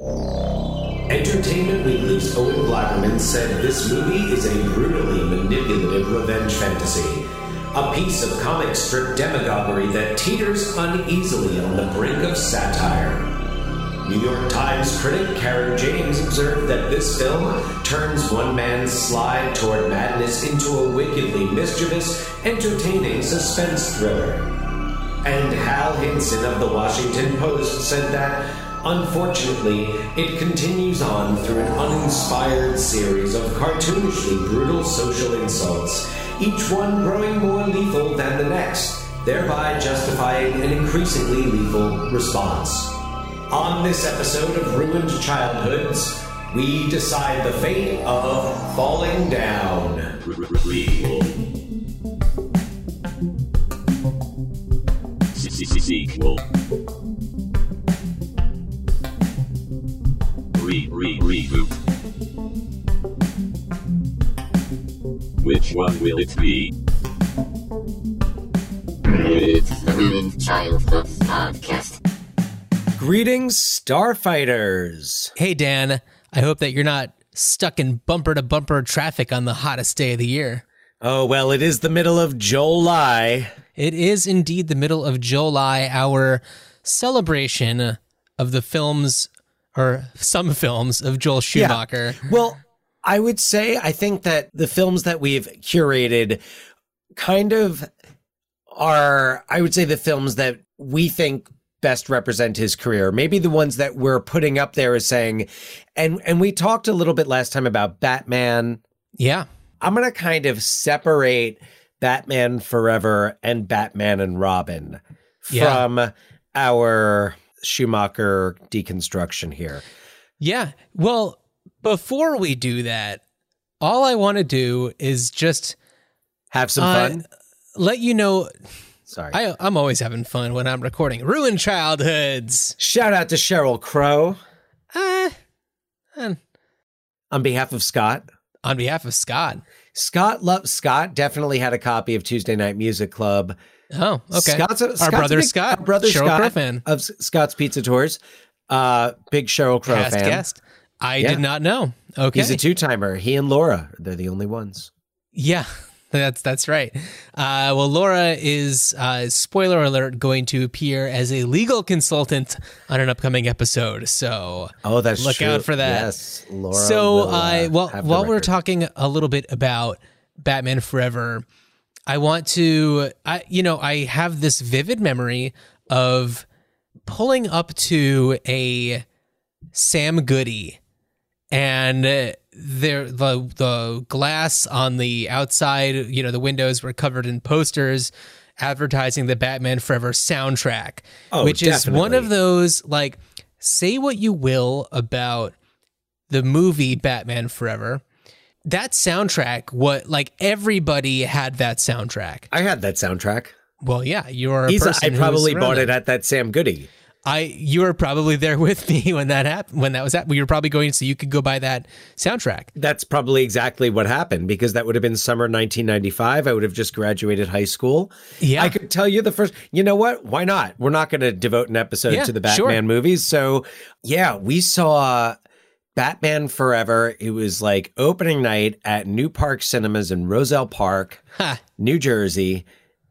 Entertainment Weekly's Owen Gleiberman said this movie is a brutally manipulative revenge fantasy. A piece of comic strip demagoguery that teeters uneasily on the brink of satire. New York Times critic Caryn James observed that this film turns one man's slide toward madness into a wickedly mischievous, entertaining suspense thriller. And Hal Hinson of the Washington Post said that, unfortunately, it continues on through an uninspired series of cartoonishly brutal social insults, each one growing more lethal than the next, thereby justifying an increasingly lethal response. On this episode of Ruined Childhoods, we decide the fate of Falling Down. Sequel. Re re reboot. Which one will it be? It's the Ruined Childhood Podcast. Greetings, Starfighters. Hey, Dan. I hope that you're not stuck in bumper to bumper traffic on the hottest day of the year. Oh, well, it is the middle of July. It is indeed the middle of July, our celebration of the films, or some films, of Joel Schumacher. Well, I would say I think that the films that we've curated kind of are, I would say, the films that we think best represent his career. Maybe the ones that we're putting up there is saying, and and we talked a little bit last time about Batman. Yeah. I'm gonna kind of separate Batman Forever and Batman and Robin Yeah. from our Schumacher deconstruction here. Yeah. Well, before we do that, all I want to do is just Have some uh, fun. let you know Sorry. I, I'm always having fun when I'm recording. Ruined Childhoods. Shout out to Sheryl Crow Uh, and on behalf of Scott. on behalf of Scott. Scott love Scott definitely had a copy of Tuesday Night Music Club. Oh, okay. Scott's a, Our Scott's brother big- Scott, our brother Sheryl Scott Crow fan. of Scott's Pizza Tours. Uh, big Sheryl Crow Past fan. guest. I Yeah. did not know. Okay. He's a two timer. He and Laura, they're the only ones. Yeah, that's that's right. Uh, well, Laura is uh, spoiler alert going to appear as a legal consultant on an upcoming episode. So Oh, that's Look true. out for that. Yes, Laura. so will, I uh, well while we're talking a little bit about Batman Forever, I want to I you know I have this vivid memory of pulling up to a Sam Goody and there the the glass on the outside you know the windows were covered in posters advertising the Batman Forever soundtrack Oh, which is one of those like say what you will about the movie Batman Forever that soundtrack what like everybody had that soundtrack I had that soundtrack. well yeah you're a He's, person I who's probably around bought it it. at that Sam Goody. I you were probably there with me when that happened when that was happening. You were probably going so you could go buy that soundtrack. That's probably exactly what happened because that would have been summer 1995. I would have just graduated high school. Yeah. I could tell you the first, you know what? Why not? We're not going to devote an episode Yeah, to the sure. Batman movies. So, yeah, we saw Batman Forever. It was like opening night at New Park Cinemas in Roselle Park, Ha. New Jersey,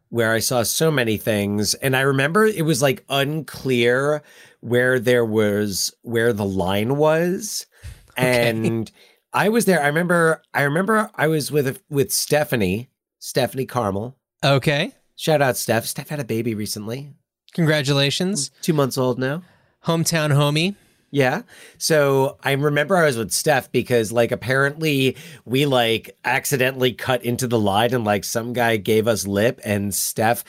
where I saw so many things. And I remember it was like unclear where there was, where the line was. And I was there. I remember, I remember I was with, with Stephanie, Stephanie Carmel. Okay. Shout out Steph. Steph had a baby recently, Congratulations. two months old now. Hometown homie. Yeah. So I remember I was with Steph because like apparently we like accidentally cut into the line and like some guy gave us lip and Steph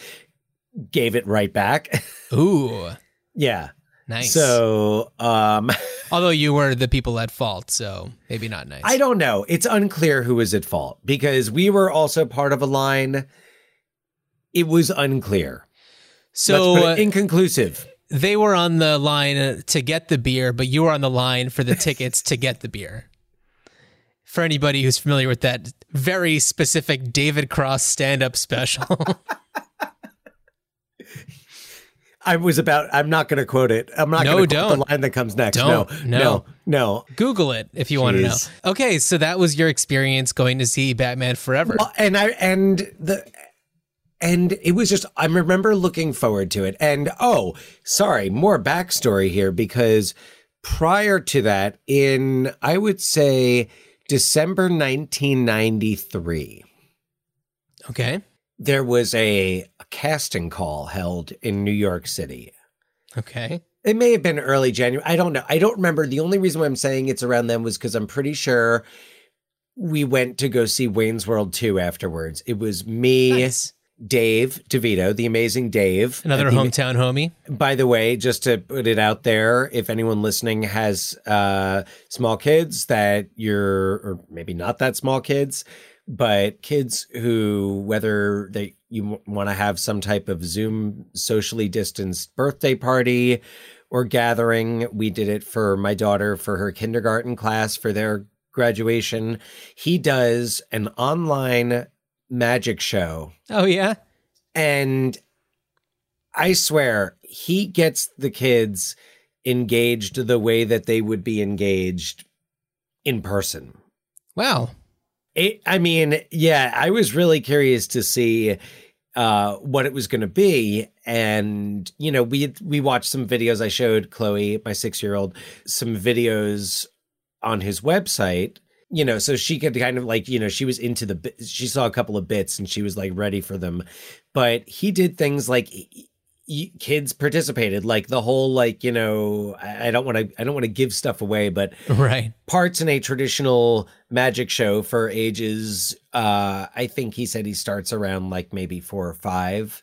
gave it right back. Ooh. yeah. Nice. So um although you were the people at fault, so maybe not nice. I don't know. It's unclear who was at fault because we were also part of a line. It was unclear. so Let's uh, it inconclusive. They were on the line uh, to get the beer, but you were on the line for the tickets to get the beer. For anybody who's familiar with that very specific David Cross stand-up special. I was about. I'm not going to quote it. I'm not No, going to quote the line that comes next. Don't. No, No. no, no. Google it if you want to know. Okay, so that was your experience going to see Batman Forever. Well, and I and the and it was just I remember looking forward to it. And oh, sorry, more backstory here because prior to that, in I would say December 1993, Okay. there was a, a casting call held in New York City. Okay. It may have been early January. I don't know. I don't remember. The only reason why I'm saying it's around then was because I'm pretty sure we went to go see Wayne's World 2 afterwards. It was me, Nice. Dave DeVito, the amazing Dave. Another I think- hometown homie. By the way, just to put it out there, if anyone listening has uh, small kids that you're, or maybe not that small kids, but kids who, whether they you want to have some type of Zoom socially distanced birthday party or gathering, we did it for my daughter for her kindergarten class for their graduation. He does an online magic show Oh yeah. and I swear he gets the kids engaged the way that they would be engaged in person. Wow. It, I mean, yeah, I was really curious to see uh, what it was going to be, and you know, we we watched some videos. I showed Chloe, my six year old, some videos on his website. You know, so she could kind of like, you know, she was into the. She saw a couple of bits, and she was like ready for them. But he did things like kids participated, like the whole like, you know, I don't want to, I don't want to give stuff away, but Right. parts in a traditional magic show for ages uh i think he said he starts around like maybe four or five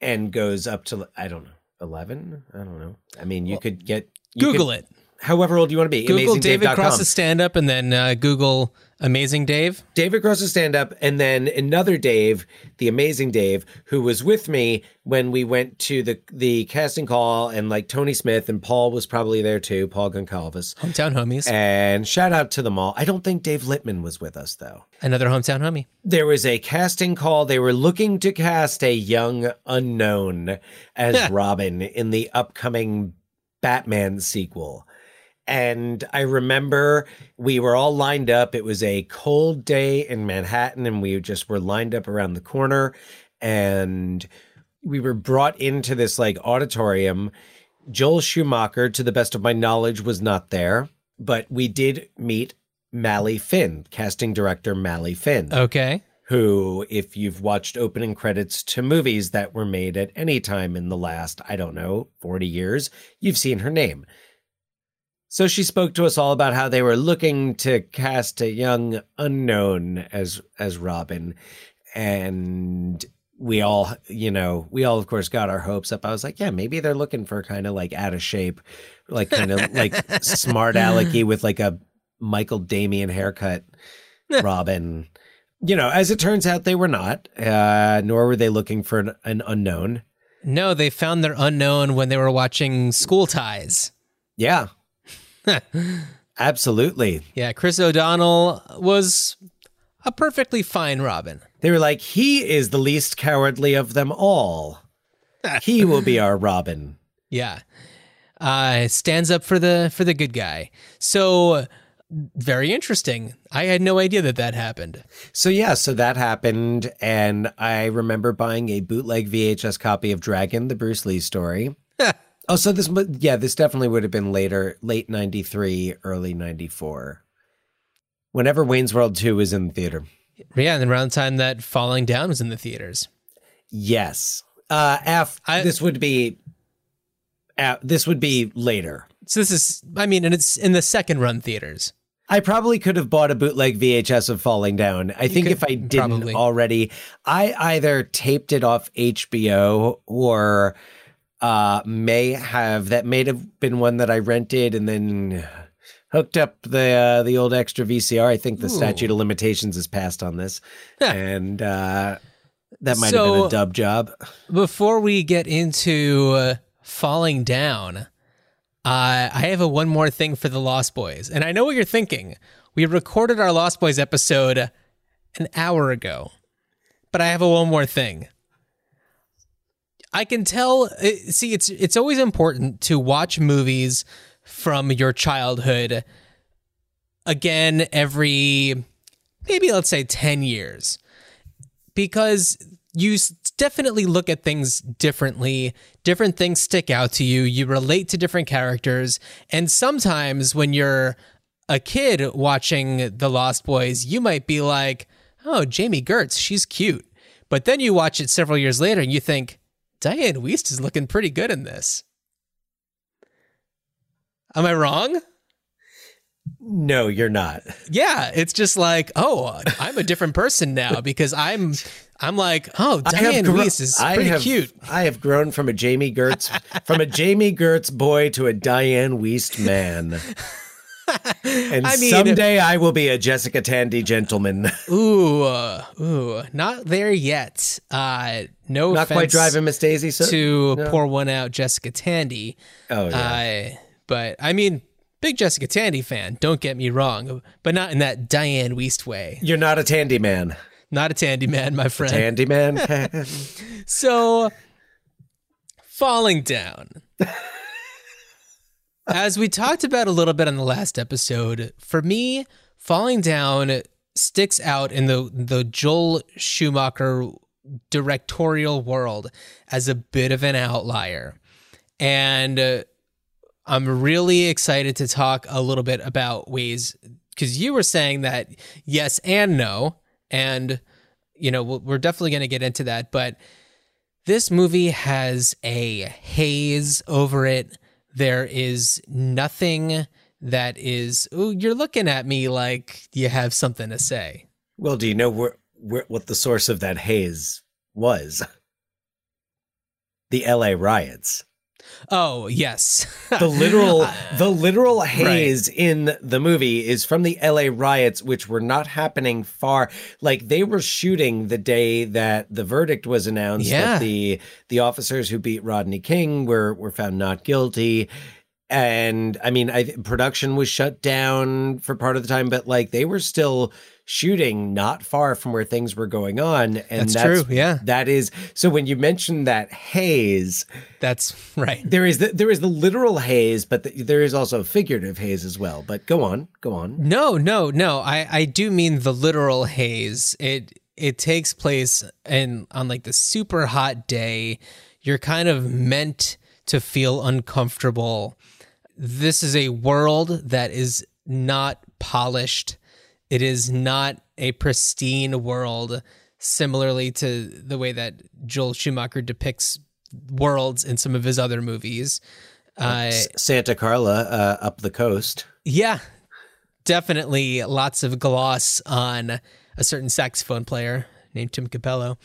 and goes up to i don't know 11 i don't know i mean you could get you Google could- it. However old you want to be Google David. Cross's stand up and then uh, Google Amazing Dave. David Cross's stand up, and then another Dave, the amazing Dave, who was with me when we went to the the casting call, and like Tony Smith and Paul was probably there too, Paul Goncalves. Hometown homies. And shout out to them all. I don't think Dave Littman was with us though. Another hometown homie. there was a casting call. They were looking to cast a young unknown as Robin in the upcoming Batman sequel. And I remember we were all lined up. It was a cold day in Manhattan, and we just were lined up around the corner. And we were brought into this like auditorium. Joel Schumacher, to the best of my knowledge, was not there, but we did meet Mali Finn, casting director Mali Finn Okay. who, if you've watched opening credits to movies that were made at any time in the last, I don't know, 40 years, you've seen her name. So she spoke to us all about how they were looking to cast a young unknown as as Robin and we all, you know, we all of course got our hopes up. I was like, yeah, maybe they're looking for kind of like out of shape, like kind of like smart alecky with like a Michael Damian haircut Robin. You know, as it turns out, they were not, uh, nor were they looking for an, an unknown. No, they found their unknown when they were watching School Ties. Yeah. Absolutely. Yeah, Chris O'Donnell was a perfectly fine Robin. They were like, he is the least cowardly of them all. He will be our Robin. Yeah. Uh stands up for the for the good guy. So very interesting. I had no idea that that happened. So, yeah, so that happened. And I remember buying a bootleg VHS copy of Dragon, the Bruce Lee story. Oh, so this, yeah, this definitely would have been later, late 93, early 94. Whenever Wayne's World 2 was in the theater. Yeah, and then around the time that Falling Down was in the theaters. Yes. Uh, F, I- this would be, uh, this would be later. So this is I mean, and it's in the second run theaters. I probably could have bought a bootleg VHS of Falling Down. I think could- if I didn't probably. already, I either taped it off HBO or uh, may have that may have been one that I rented and then hooked up the uh, the old extra VCR. I think the statute of limitations is passed on this, and uh, that might have been a dub job. Before we get into uh, Falling Down, uh, I have a one more thing for the Lost Boys, and I know what you're thinking. We recorded our Lost Boys episode an hour ago, but I have a one more thing. I can tell. Uh, see, it's it's always important to watch movies from your childhood again every maybe let's say 10 years. Because you definitely look at things differently. Different things stick out to you. You relate to different characters. And sometimes when you're a kid watching the lost boys you might be like oh jami gertz she's cute. But then you watch it several years later and you think diane wiest is looking pretty good in this am i wrong No, you're not. yeah, it's just like, oh, I'm a different person now because I'm, I'm like, oh, Diane gro- Weiss is I pretty have- cute. I have grown from a Jami Gertz from a Jami Gertz boy to a Diane Wiest man. And I mean- someday I will be a Jessica Tandy gentleman. Ooh, uh, ooh, not there yet. Uh, no, Not quite driving Miss Daisy. So, to pour one out, Jessica Tandy. oh yeah. Uh, but I mean, big Jessica Tandy fan. Don't get me wrong, but not in that Diane Wiest way. You're not a Tandy man. Not a Tandy man, my friend. Tandy man. So, falling down. As we talked about a little bit on the last episode, for me, falling down sticks out in the the Joel Schumacher directorial world as a bit of an outlier. And uh, I'm really excited to talk a little bit about ways because you were saying that yes and no, and you know we're definitely going to get into that. But this movie has a haze over it. There is nothing that is. Ooh, you're looking at me like you have something to say. well, do you know where, where what the source of that haze was? The L.A. riots. Oh yes, the literal uh, the literal haze in the movie is from the LA riots which were not happening far. Like they were shooting the day that the verdict was announced Yeah. that the the officers who beat Rodney King were were found not guilty. And I mean I production was shut down for part of the time but like they were still shooting not far from where things were going on and That's true, yeah. that is so when you mention that haze that's right. there is the, there is the literal haze, but the, there is also figurative haze as well. But go on, go on. No, no, no. I I do mean the literal haze. It it takes place in on like the super hot day. You're kind of meant to feel uncomfortable. This is a world that is not polished. It is not a pristine world similarly to the way that Joel Schumacher depicts worlds in some of his other movies. Uh, Santa Carla uh, up the coast. yeah, definitely lots of gloss on a certain saxophone player named Tim Cappello.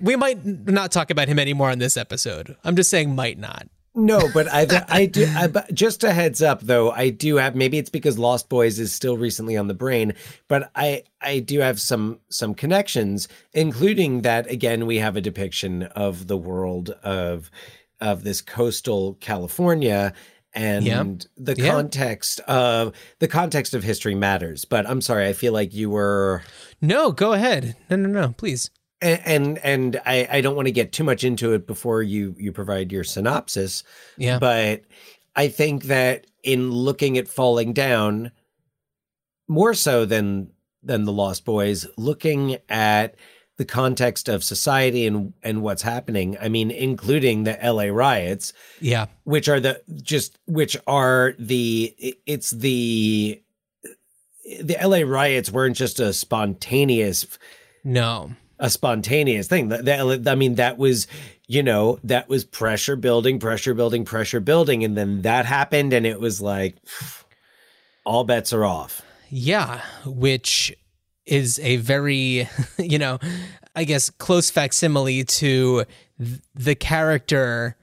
We might not talk about him anymore on this episode. I'm just saying, might not. No, but I I do I, but just a heads up though. I do have maybe it's because Lost Boys is still recently on the brain, but I I do have some some connections, including that again we have a depiction of the world of of this coastal California and Yeah. the Yeah. context of the context of history matters. But I'm sorry, I feel like you were No, go ahead. No, no, no, please. And and, and I, I don't want to get too much into it before you you provide your synopsis Yeah. but i think that in looking at falling down more so than than the lost boys looking at the context of society and and what's happening i mean including the la riots yeah. which are the just which are the it's the the la riots weren't just a spontaneous No. A spontaneous thing. That, that- I mean, that was, you know, that was pressure building, pressure building, pressure building, and then that happened, and it was like, all bets are off. Yeah, which is a very, you know, I guess close facsimile to the character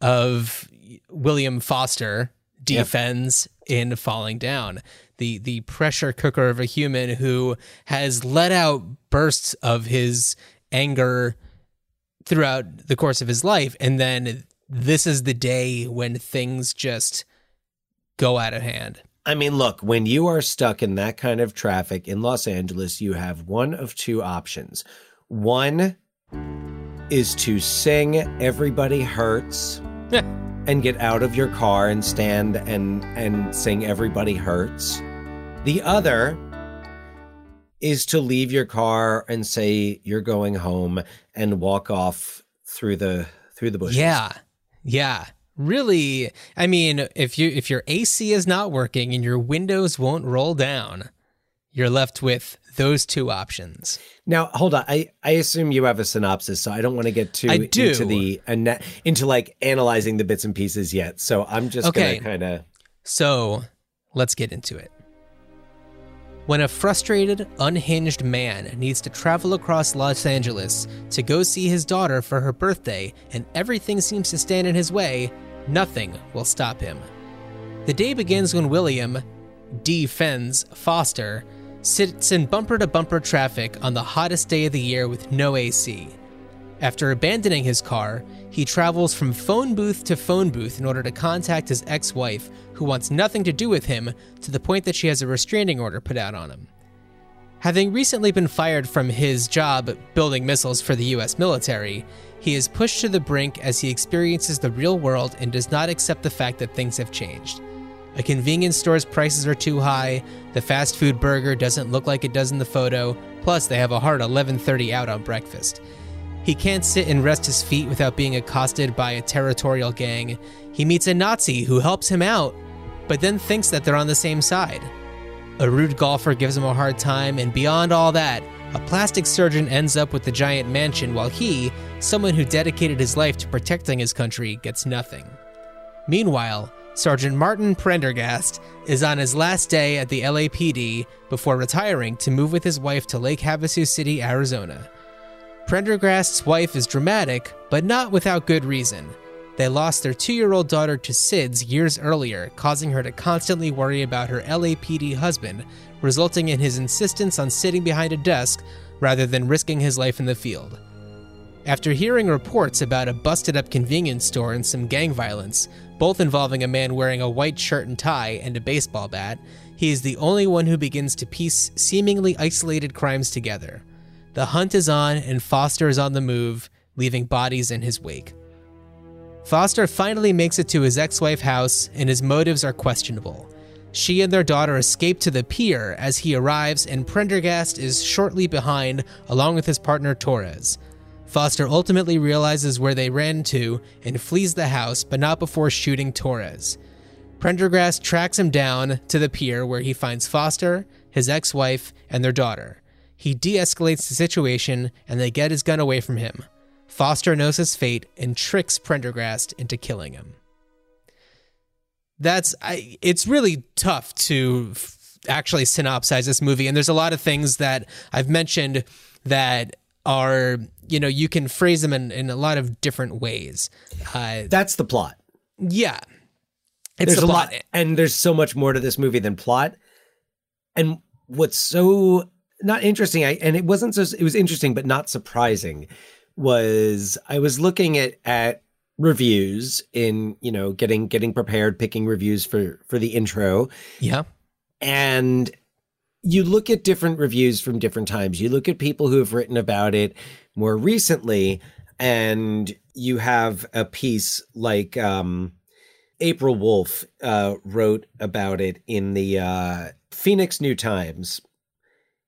of William Foster D-Fens in Falling Down. The the pressure cooker of a human who has let out bursts of his anger throughout the course of his life and then this is the day when things just go out of hand. I mean, look, when you are stuck in that kind of traffic in Los Angeles, you have one of two options. One, is to sing Everybody Hurts and get out of your car and stand and and sing Everybody Hurts. The other is to leave your car and say you're going home and walk off through the through the bushes. Yeah. Yeah. Really, I mean, if you if your AC is not working and your windows won't roll down, you're left with those two options. Now, hold on. I, I assume you have a synopsis, so I don't want to get too into the ana- into like analyzing the bits and pieces yet. So I'm just Okay. gonna kind of So, let's get into it. When a frustrated, unhinged man needs to travel across Los Angeles to go see his daughter for her birthday and everything seems to stand in his way, nothing will stop him. The day begins when William, D-Fens Foster, sits in bumper to bumper traffic on the hottest day of the year with no AC. After abandoning his car, he travels from phone booth to phone booth in order to contact his ex wife, who wants nothing to do with him to the point that she has a restraining order put out on him. Having recently been fired from his job building missiles for the US military, he is pushed to the brink as he experiences the real world and does not accept the fact that things have changed. A convenience store's prices are too high, the fast food burger doesn't look like it does in the photo, plus they have a hard 11:30 out on breakfast. He can't sit and rest his feet without being accosted by a territorial gang. He meets a Nazi who helps him out, but then thinks that they're on the same side. A rude golfer gives him a hard time, and beyond all that, a plastic surgeon ends up with the giant mansion while he, someone who dedicated his life to protecting his country, gets nothing. Meanwhile, Sergeant Martin Prendergast is on his last day at the LAPD before retiring to move with his wife to Lake Havasu City, Arizona. Prendergast's wife is dramatic, but not without good reason. They lost their two year old daughter to SIDS years earlier, causing her to constantly worry about her LAPD husband, resulting in his insistence on sitting behind a desk rather than risking his life in the field. After hearing reports about a busted up convenience store and some gang violence, both involving a man wearing a white shirt and tie and a baseball bat, he is the only one who begins to piece seemingly isolated crimes together. The hunt is on, and Foster is on the move, leaving bodies in his wake. Foster finally makes it to his ex wife house, and his motives are questionable. She and their daughter escape to the pier as he arrives, and Prendergast is shortly behind, along with his partner Torres. Foster ultimately realizes where they ran to and flees the house, but not before shooting Torres. Prendergast tracks him down to the pier where he finds Foster, his ex wife, and their daughter. He de escalates the situation and they get his gun away from him. Foster knows his fate and tricks Prendergast into killing him. That's I, it's really tough to f- actually synopsize this movie and there's a lot of things that I've mentioned that are you know you can phrase them in, in a lot of different ways. Uh, that's the plot. yeah, it's there's the a plot. lot, and there's so much more to this movie than plot. And what's so not interesting, I, and it wasn't so, it was interesting, but not surprising, was I was looking at at reviews in you know getting getting prepared, picking reviews for for the intro, Yeah, and you look at different reviews from different times. You look at people who have written about it more recently, and you have a piece like um, April Wolfe uh, wrote about it in the uh, Phoenix New Times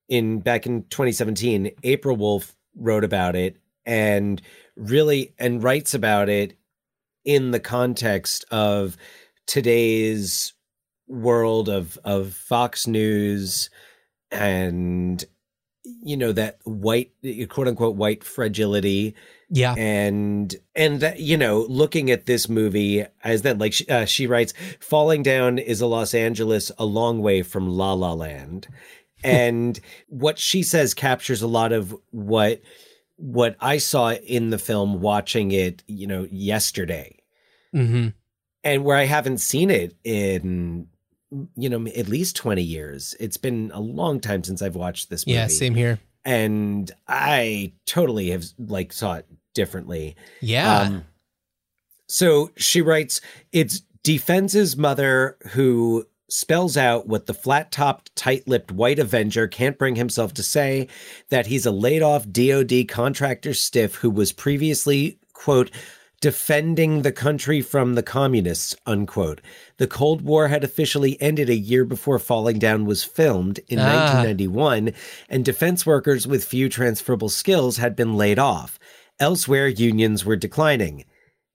in back in 2017. April Wolfe wrote about it and really and writes about it in the context of today's world of of Fox News and you know that white quote unquote white fragility yeah, and and that you know looking at this movie as then like she, uh, she writes falling down is a los angeles a long way from la la land. And what she says captures a lot of what what i saw in the film watching it you know yesterday. Hmm and where i haven't seen it in you know at least 20 years. It's been a long time since i've watched this movie. yeah, same here. and i totally have like saw it differently. Yeah, um, so she writes, it's D-Fens's mother who spells out what the flat topped, tight lipped white Avenger can't bring himself to say that he's a laid off DoD contractor stiff who was previously, quote, defending the country from the communists, unquote. The Cold War had officially ended a year before Falling Down was filmed in Ah. 1991, and defense workers with few transferable skills had been laid off. Elsewhere, unions were declining.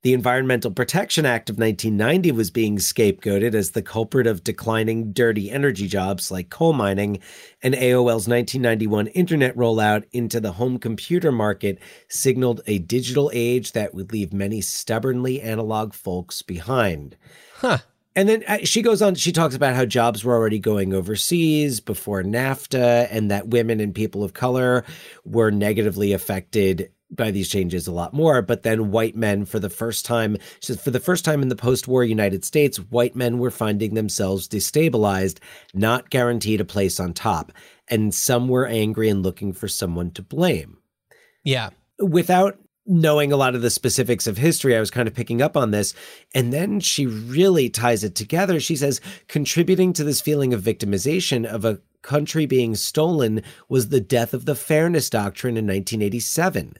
The Environmental Protection Act of 1990 was being scapegoated as the culprit of declining dirty energy jobs like coal mining, and AOL's 1991 internet rollout into the home computer market signaled a digital age that would leave many stubbornly analog folks behind. Huh. And then uh, she goes on, she talks about how jobs were already going overseas before NAFTA and that women and people of color were negatively affected by these changes a lot more. But then white men, for the first time, she says, for the first time in the post war United States, white men were finding themselves destabilized, not guaranteed a place on top. And some were angry and looking for someone to blame Yeah. without knowing a lot of the specifics of history, I was kind of picking up on this. And then she really ties it together. She says, contributing to this feeling of victimization of a country being stolen was the death of the Fairness Doctrine in 1987.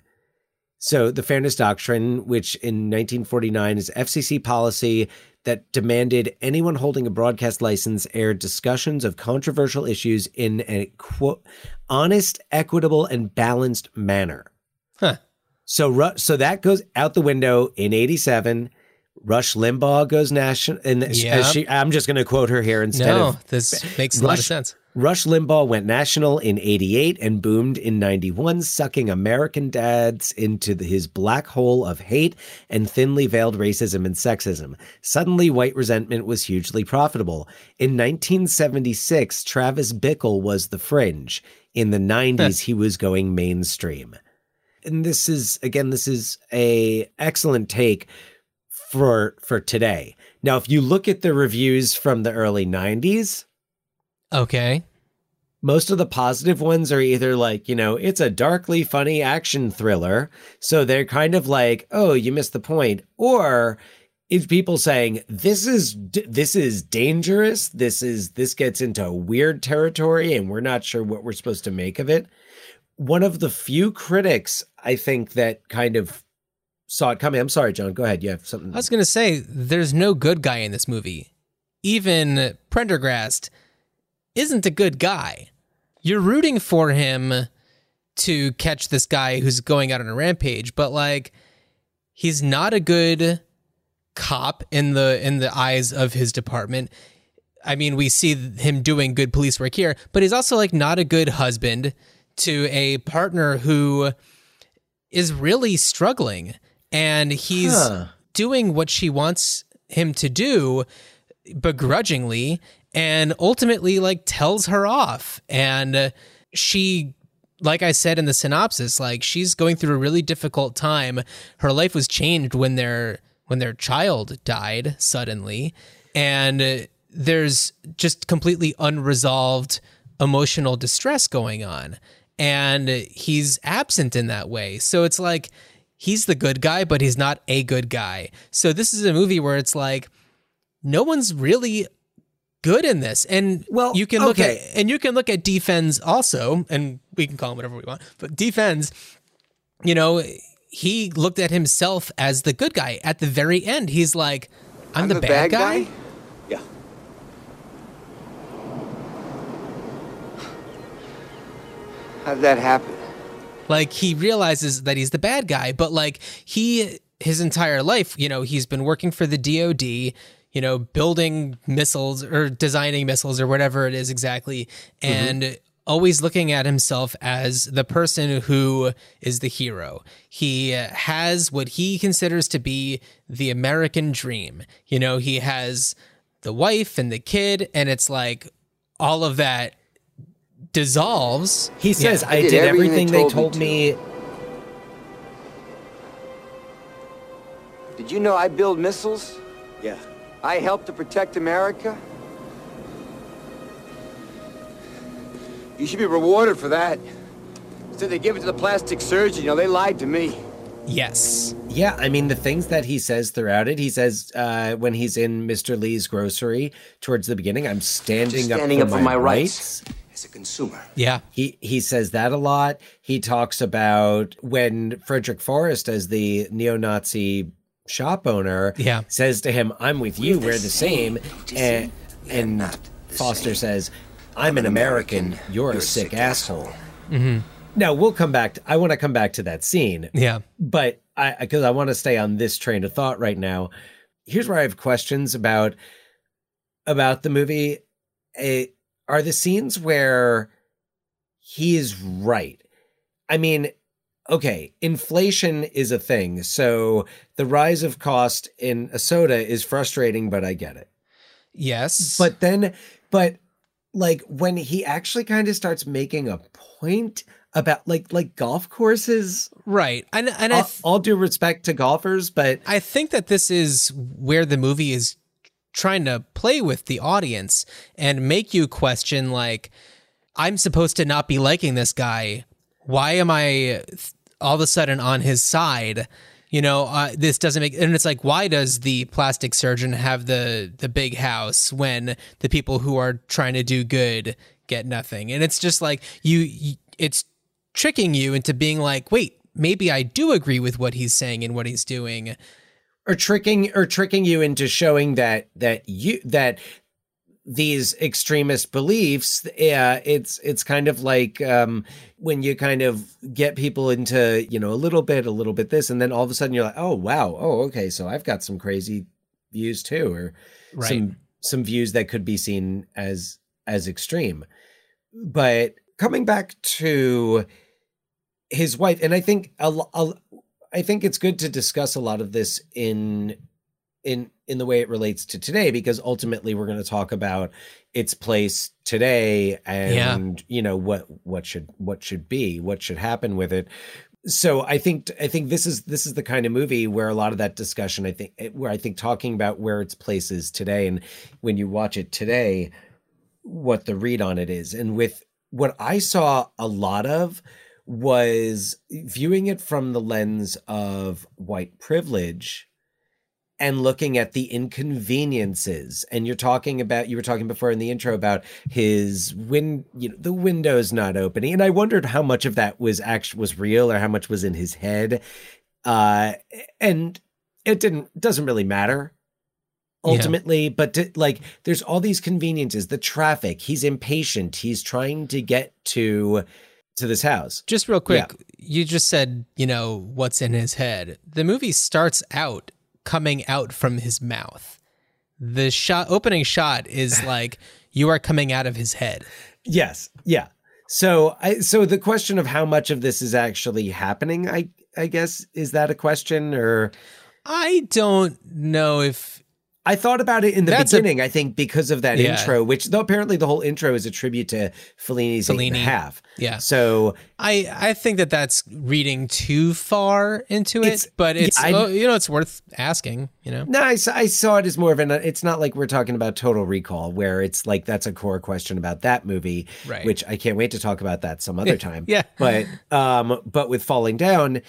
So, the Fairness Doctrine, which in 1949 is FCC policy that demanded anyone holding a broadcast license air discussions of controversial issues in a quote, honest, equitable, and balanced manner. Huh. So, Ru- so that goes out the window in '87. Rush Limbaugh goes national, and she, I'm just going to quote her here instead No, of this makes a lot of sense. Rush Limbaugh went national in 88 and boomed in 91, sucking American dads into the, his black hole of hate and thinly veiled racism and sexism. Suddenly, white resentment was hugely profitable. In 1976, Travis Bickle was the fringe. In the 90s, he was going mainstream. And this is, again, this is a excellent take for for today. Now, if you look at the reviews from the early 90s, Okay. most of the positive ones are either like, you know, it's a darkly funny action thriller. So they're kind of like, oh, you missed the point. Or it's people saying, this is, this is dangerous. This is, this gets into weird territory and we're not sure what we're supposed to make of it. One of the few critics, I think, that kind of saw it coming. I'm sorry, John. Go ahead. You have something. I was going to say, there's no good guy in this movie. Even Prendergast isn't a good guy. You're rooting for him to catch this guy who's going out on a rampage, but like he's not a good cop in the in the eyes of his department. I mean, we see him doing good police work here, but he's also like not a good husband to a partner who is really struggling and he's Huh. doing what she wants him to do begrudgingly and ultimately like tells her off. And uh, she like I said in the synopsis like she's going through a really difficult time. Her life was changed when their when their child died suddenly. And uh, there's just completely unresolved emotional distress going on. And he's absent in that way. So it's like he's the good guy but he's not a good guy. So this is a movie where it's like no one's really good in this. And Well, you can look okay. at and you can look at D-Fens also, and we can call him whatever we want. But D-Fens, you know, he looked at himself as the good guy at the very end. He's like, I'm, the, bad, guy. Yeah. How'd that happen? Like he realizes that he's the bad guy, but like he his entire life, you know, he's been working for the DoD, you know, building missiles or designing missiles or whatever it is exactly, mm-hmm. and always looking at himself as the person who is the hero. He has what he considers to be the American dream. You know, he has the wife and the kid, and it's like all of that dissolves. He says, Yeah. I, did did, everything everything, they they told told me me. Did you know I build missiles? Yeah. I help to protect America? You should be rewarded for that. Instead, they give it to the plastic surgeon. You know, they lied to me. Yes. Yeah, I mean the things that he says throughout it. He says uh, when he's in Mr. Lee's grocery towards the beginning, "I'm standing, standing up, for, my, rights. as a consumer. Yeah. He he says that a lot. He talks about when Frederick Forrest, as the neo-Nazi shop owner, Yeah. says to him, "I'm with you. We're the same," and and not the Foster same. says, "I'm an American. You're a sick asshole." Now we'll come back. To, I want to come back to that scene Yeah. but I because I want to stay on this train of thought right now. Here's where I have questions about about the movie. Eh, are the scenes where he is right? I mean, okay, inflation is a thing, so the rise of cost in a soda is frustrating, but I get it. Yes. But then, but like when he actually kind of starts making a point about like like golf courses right. And and I all, th- all due respect to golfers, but I think that this is where the movie is trying to play with the audience and make you question like I'm supposed to not be liking this guy. Why am I all of a sudden on his side? You know, uh, this doesn't make and it's like why does the plastic surgeon have the the big house when the people who are trying to do good get nothing? And it's just like you, you it's tricking you into being like, "Wait, maybe I do agree with what he's saying and what he's doing." or tricking or tricking you into showing that that you that these extremist beliefs yeah it's it's kind of like um when you kind of get people into you know a little bit a little bit this and then all of a sudden you're like oh wow. Oh okay. So i've got some crazy views too or Right. some some views that could be seen as as extreme. But coming back to his wife and i think a, a, i think it's good to discuss a lot of this in in in the way it relates to today because ultimately we're going to talk about its place today and you know what what should what should be what should happen with it. So i think i think this is this is the kind of movie where a lot of that discussion i think eh, where i think talking about where its place is today and when you watch it today what the read on it is. And with what i saw a lot of was viewing it from the lens of white privilege and looking at the inconveniences. And you're talking about you were talking before in the intro about his win you know the windows not opening. And i wondered how much of that was actually was real or how much was in his head. Uh and it didn't doesn't really matter Yeah. ultimately but to, like there's all these conveniences the traffic he's impatient he's trying to get to to this house. Just real quick, you just said, you know, what's in his head. The movie starts out coming out from his mouth. The shot opening shot is like you are coming out of his head. Yes. Yeah. So I so the question of how much of this is actually happening, I I guess is that a question or I don't know if I thought about it in the That's beginning, I think because of that Yeah. intro, which though apparently the whole intro is a tribute to Fellini's eight Fellini. half. Yeah. So I I think that that's reading too far into it, It's- but it's yeah, I- oh, you know it's worth asking, you know. no, I saw it as more of an. It's not like we're talking about Total Recall, where it's like that's a core question about that movie, Right. which I can't wait to talk about that some other time. Yeah. but um, but with Falling Down,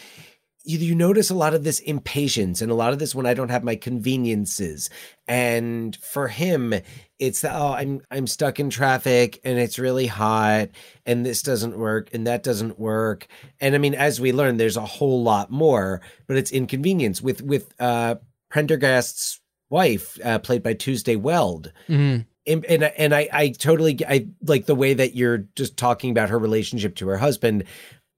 you, you notice a lot of this impatience and a lot of this when I don't have my conveniences. And for him, it's the, oh, I'm I'm stuck in traffic and it's really hot and this doesn't work and that doesn't work. And I mean, as we learn, there's a whole lot more, but it's inconvenience with with uh Prendergast's wife, uh, played by Tuesday Weld Mhm. and and, and I, I totally I like the way that you're just talking about her relationship to her husband.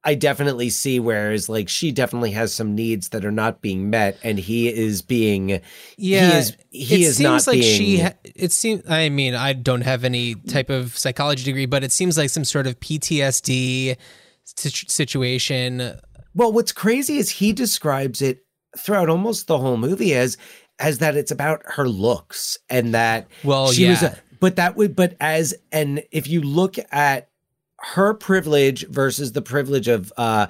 I definitely see whereas like she definitely has some needs that are not being met, and he is being Yeah, he is he it is seems not like being she. Ha- it seems. I mean, I don't have any type of psychology degree, but it seems like some sort of PTSD situ- situation. Well, what's crazy is he describes it throughout almost the whole movie as as that it's about her looks and that Well, she was a, but that would but as and if you look at her privilege versus the privilege of uh,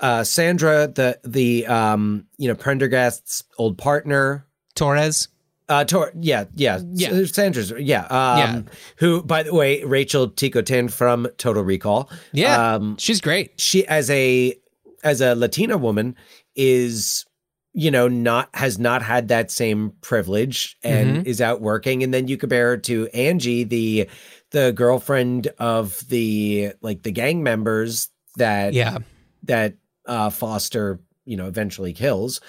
uh Sandra the the um you know Prendergast's old partner Torres. uh, Tor- yeah, yeah, Yeah. S- Sandra's, yeah, um, Yeah. Who, by the way, Rachel Ticotin from Total Recall. Yeah, um, she's great. she as a as a Latina woman is you know not has not had that same privilege and is out working and then you compare her to Angie the the girlfriend of the like the gang members that Yeah. that uh Foster you know eventually kills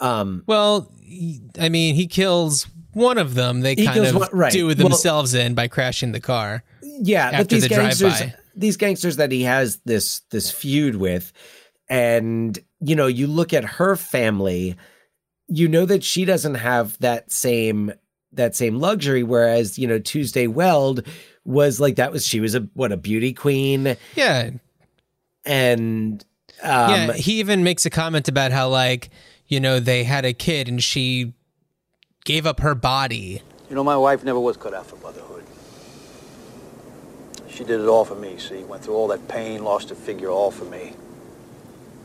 um Well, I mean, he kills one of them. They kind of one- right. do Well- themselves in by crashing the car. yeah but after these the gangsters drive-by. these gangsters that he has this this feud with and you know you look at her family you know that she doesn't have that same that same luxury whereas you know Tuesday Weld was like that was she was a what a beauty queen Yeah. and um yeah. He even makes a comment about how, like, you know, they had a kid and she gave up her body. You know, my wife never was cut out for motherhood. She did it all for me, see? Went through all that pain, lost her figure, all for me.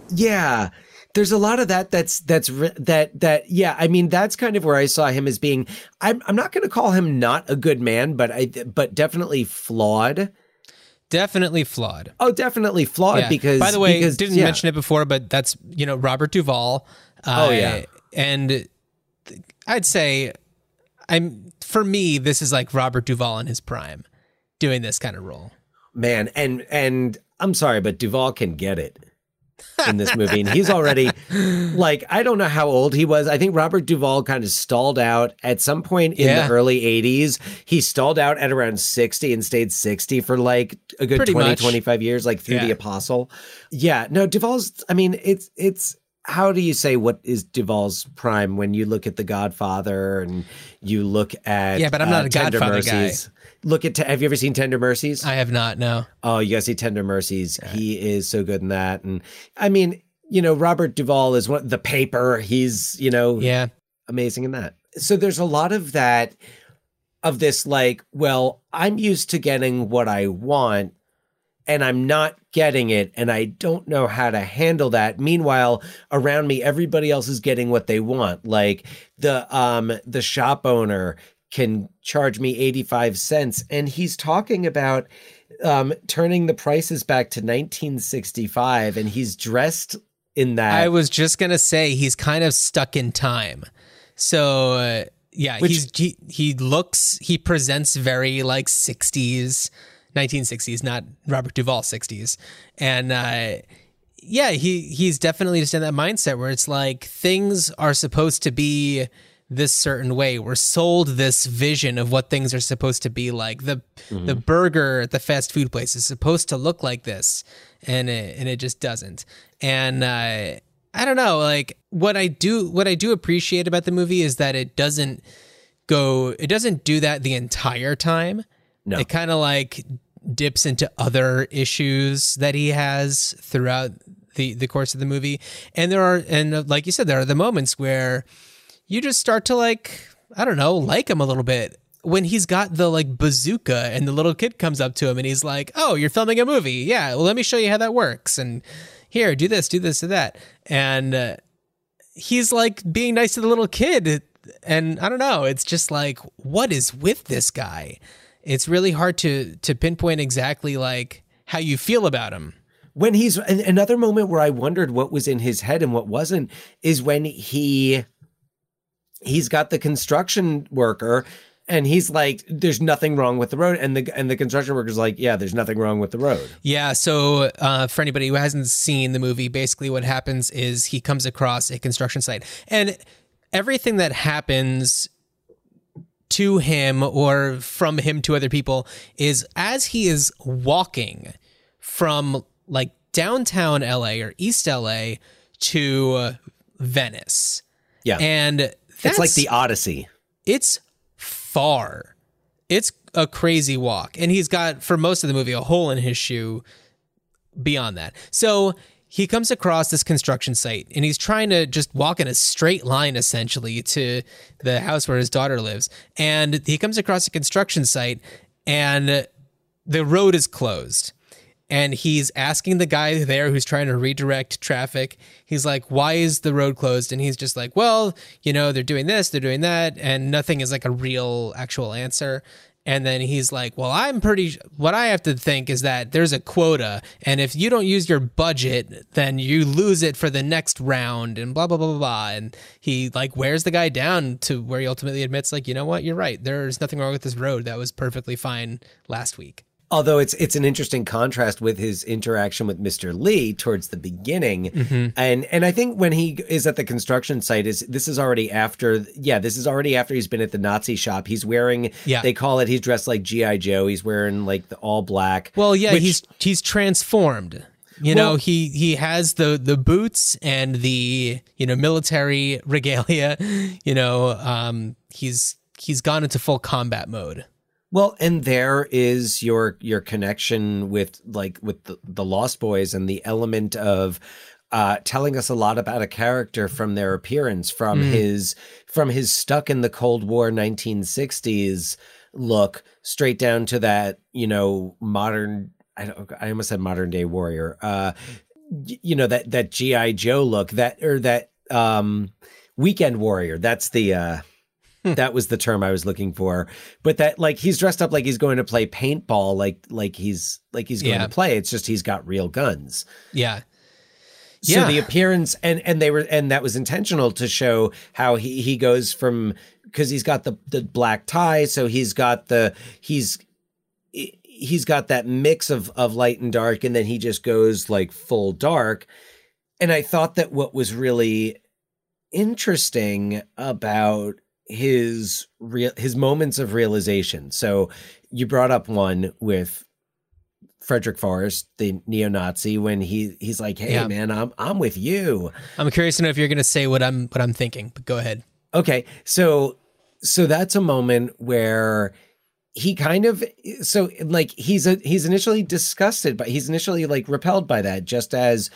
Yeah. There's a lot of that that's that's that that yeah, I mean that's kind of where I saw him as being I'm I'm not going to call him not a good man, but I but definitely flawed. Definitely flawed. Oh, definitely flawed Yeah. because by the way, because, didn't yeah. mention it before, but that's you know Robert Duvall. Uh, Oh, yeah. and I'd say I'm for me this is like Robert Duvall in his prime, doing this kind of role. man and and I'm sorry but Duvall can get it in this movie and he's already like I don't know how old he was. I think Robert Duvall kind of stalled out at some point in Yeah. the early 80s. He stalled out at around 60 and stayed 60 for like a good Pretty 20 much. 25 years like through the apostle. Yeah, no Duvall's I mean it's it's how do you say what is Duvall's prime when you look at The Godfather and you look at Yeah, but I'm not uh, a Godfather guy. Look at have you ever seen Tender Mercies? I have not. No. Oh, you guys see Tender Mercies. He is so good in that. And I mean, you know, Robert Duvall is one the paper. He's, you know, Yeah. amazing in that. So there's a lot of that of this like, well, I'm used to getting what I want and I'm not getting it and I don't know how to handle that. Meanwhile, around me everybody else is getting what they want. Like the um the shop owner can charge me 85 cents. And he's talking about um turning the prices back to 1965 and he's dressed in that. I was just gonna say he's kind of stuck in time. So uh, yeah, Which- he's he, he looks he presents very like '60s, 1960s, not Robert Duvall '60s, and uh, yeah, he he's definitely just in that mindset where it's like things are supposed to be this certain way. We're sold this vision of what things are supposed to be like. The the burger at the fast food place is supposed to look like this, and it, and it just doesn't. And uh, I don't know, like what I do what I do appreciate about the movie is that it doesn't go it doesn't do that the entire time. No. It kind of like dips into other issues that he has throughout the the course of the movie. And there are and like you said there are the moments where you just start to like I don't know, like him a little bit. When he's got the like bazooka and the little kid comes up to him and he's like, "Oh, you're filming a movie. Yeah, well let me show you how that works." And here, do this, do this, do that. And uh, he's like being nice to the little kid and I don't know, it's just like what is with this guy? It's really hard to to pinpoint exactly like how you feel about him. when he's another moment where I wondered what was in his head and what wasn't is when he he's got the construction worker and he's like there's nothing wrong with the road. And the and the construction worker's like yeah there's nothing wrong with the road. Yeah, so uh, for anybody who hasn't seen the movie, basically what happens is he comes across a construction site, and everything that happens to him or from him to other people is as he is walking from like downtown LA or East LA to Venice, yeah. And it's like the odyssey it's far. It's a crazy walk. And he's got, for most of the movie, a hole in his shoe beyond that. So he comes across this construction site and he's trying to just walk in a straight line essentially to the house where his daughter lives. And he comes across a construction site and the road is closed. And he's asking the guy there who's trying to redirect traffic. He's like, "Why is the road closed?" And he's just like, "Well, you know, they're doing this, they're doing that, and nothing is like a real, actual answer." And then he's like, "Well, I'm pretty. What I have to think is that there's a quota, and if you don't use your budget, then you lose it for the next round." And blah blah blah blah blah. And he like wears the guy down to where he ultimately admits, like, you know what, you're right. There's nothing wrong with this road. That was perfectly fine last week. Although it's it's an interesting contrast with his interaction with Mr. Lee towards the beginning, Mm-hmm. and and I think when he is at the construction site is this is already after yeah this is already after he's been at the Nazi shop. He's wearing Yeah. they call it he's dressed like GI Joe. He's wearing like the all black. Well, yeah, which- he's he's transformed. You Well- know, he he has the the boots and the you know military regalia. You know, um, he's he's gone into full combat mode. Well, and there is your your connection with like with the, the Lost Boys and the element of uh, telling us a lot about a character from their appearance, from his from his stuck in the Cold War 1960s look, straight down to that you know modern. I don't, I almost said modern day warrior. Uh, you know that that GI Joe look that or that um, weekend warrior. That's the. Uh, that was the term I was looking for. But that like he's dressed up like he's going to play paintball, like like he's like he's going Yeah. to play. It's just he's got real guns. Yeah, So Yeah. the appearance and and they were and that was intentional to show how he he goes from because he's got the the black tie, so he's got the he's he's got that mix of of light and dark, and then he just goes like full dark. And I thought that what was really interesting about his real his moments of realization. So you brought up one with Frederick Forrest, the neo-Nazi, when he he's like, "Hey, Yeah. man, I'm I'm with you." I'm curious to know if you're going to say what I'm what I'm thinking. But go ahead. Okay, so so that's a moment where he kind of so like he's a he's initially disgusted, but he's initially like repelled by that, just as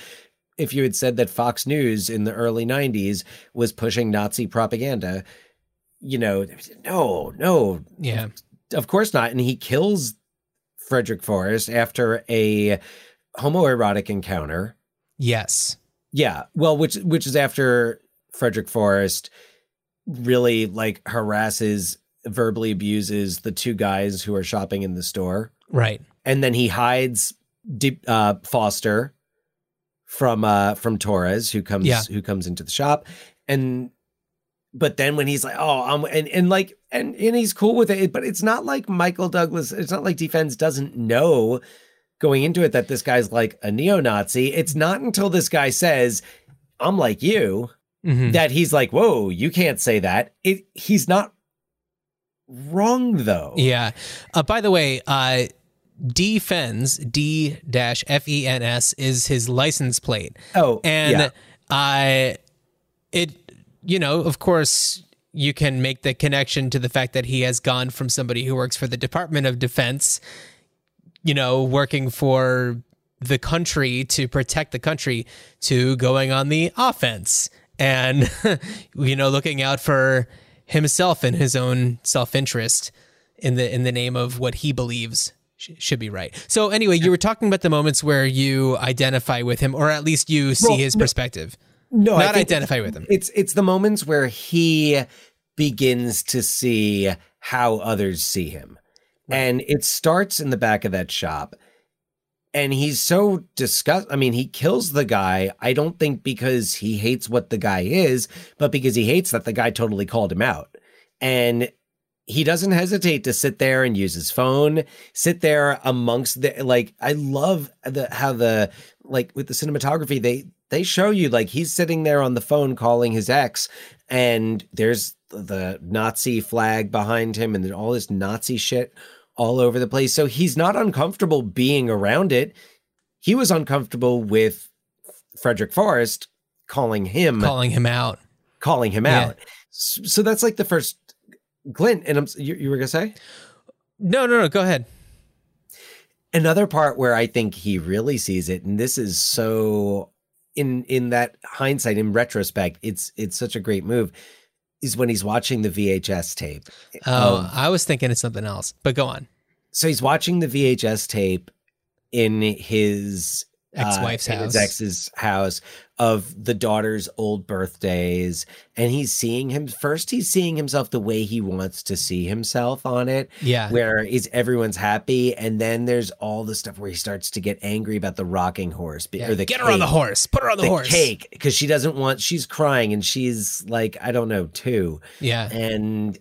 if you had said that Fox News in the early '90s was pushing Nazi propaganda. You know, no, no, Yeah, of course not. And he kills Frederick Forrest after a homoerotic encounter. yes, Yeah, well, which which is after Frederick Forrest really like harasses, verbally abuses the two guys who are shopping in the store, right. and then he hides Deep, uh, Foster from uh from Torres, who comes Yeah. who comes into the shop, and but then when he's like, oh, I'm and and like and and he's cool with it, but it's not like Michael Douglas. It's not like D-Fens doesn't know going into it that this guy's like a neo-Nazi. It's not until this guy says, "I'm like you," Mhm. that he's like, "Whoa, you can't say that." It he's not wrong though. Yeah. Uh, by the way, uh, D-Fens D dash F E N S is his license plate. Oh, and yeah. I, it, you know, of course, you can make the connection to the fact that he has gone from somebody who works for the Department of Defense, you know, working for the country to protect the country, to going on the offense and, you know, looking out for himself and his own self interest in the in the name of what he believes should be right. So anyway, you were talking about the moments where you identify with him, or at least you see Well, his perspective. no, I not identify with him. It's it's the moments where he begins to see how others see him. And it starts in the back of that shop. And he's so disgust I mean, he kills the guy, I don't think because he hates what the guy is, but because he hates that the guy totally called him out. And he doesn't hesitate to sit there and use his phone, sit there amongst the like I love the how the like with the cinematography they they show you like he's sitting there on the phone calling his ex and there's the Nazi flag behind him and all this Nazi shit all over the place. So he's not uncomfortable being around it. He was uncomfortable with Frederick Forrest calling him calling him out. calling him Yeah. out. So that's like the first glint. And I'm, you, you were gonna say No, no, no. Go ahead. another part where I think he really sees it, and this is so in in that hindsight, in retrospect, it's it's such a great move. Is when he's watching the VHS tape. Oh, of- I was thinking of something else. But go on. so he's watching the VHS tape in his Ex-wife's uh, his house. ex's house of the daughter's old birthdays, and he's seeing him first. He's seeing himself the way he wants to see himself on it. Yeah. where is everyone's happy, and then there's all the stuff where he starts to get angry about the rocking horse Yeah. or the Get her on the horse. Put her on the, the horse. cake because she doesn't want. She's crying, and she's like, I don't know, two Yeah. and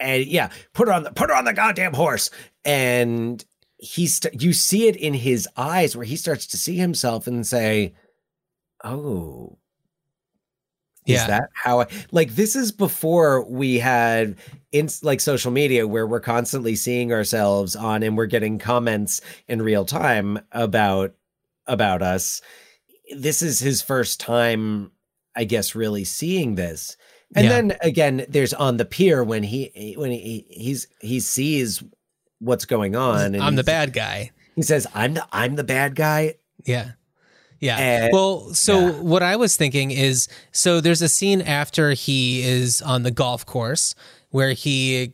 and yeah, put her on the put her on the goddamn horse. And he's st- you see it in his eyes where he starts to see himself and say, "Oh, is Yeah. that how I like this is before we had in like social media where we're constantly seeing ourselves on and we're getting comments in real time about about us. This is his first time I guess really seeing this. And Yeah. then again there's on the pier when he when he he's he sees what's going on and I'm the bad guy. He says I'm the I'm the bad guy. Yeah. Yeah. And- well, so yeah. what I was thinking is so there's a scene after he is on the golf course where he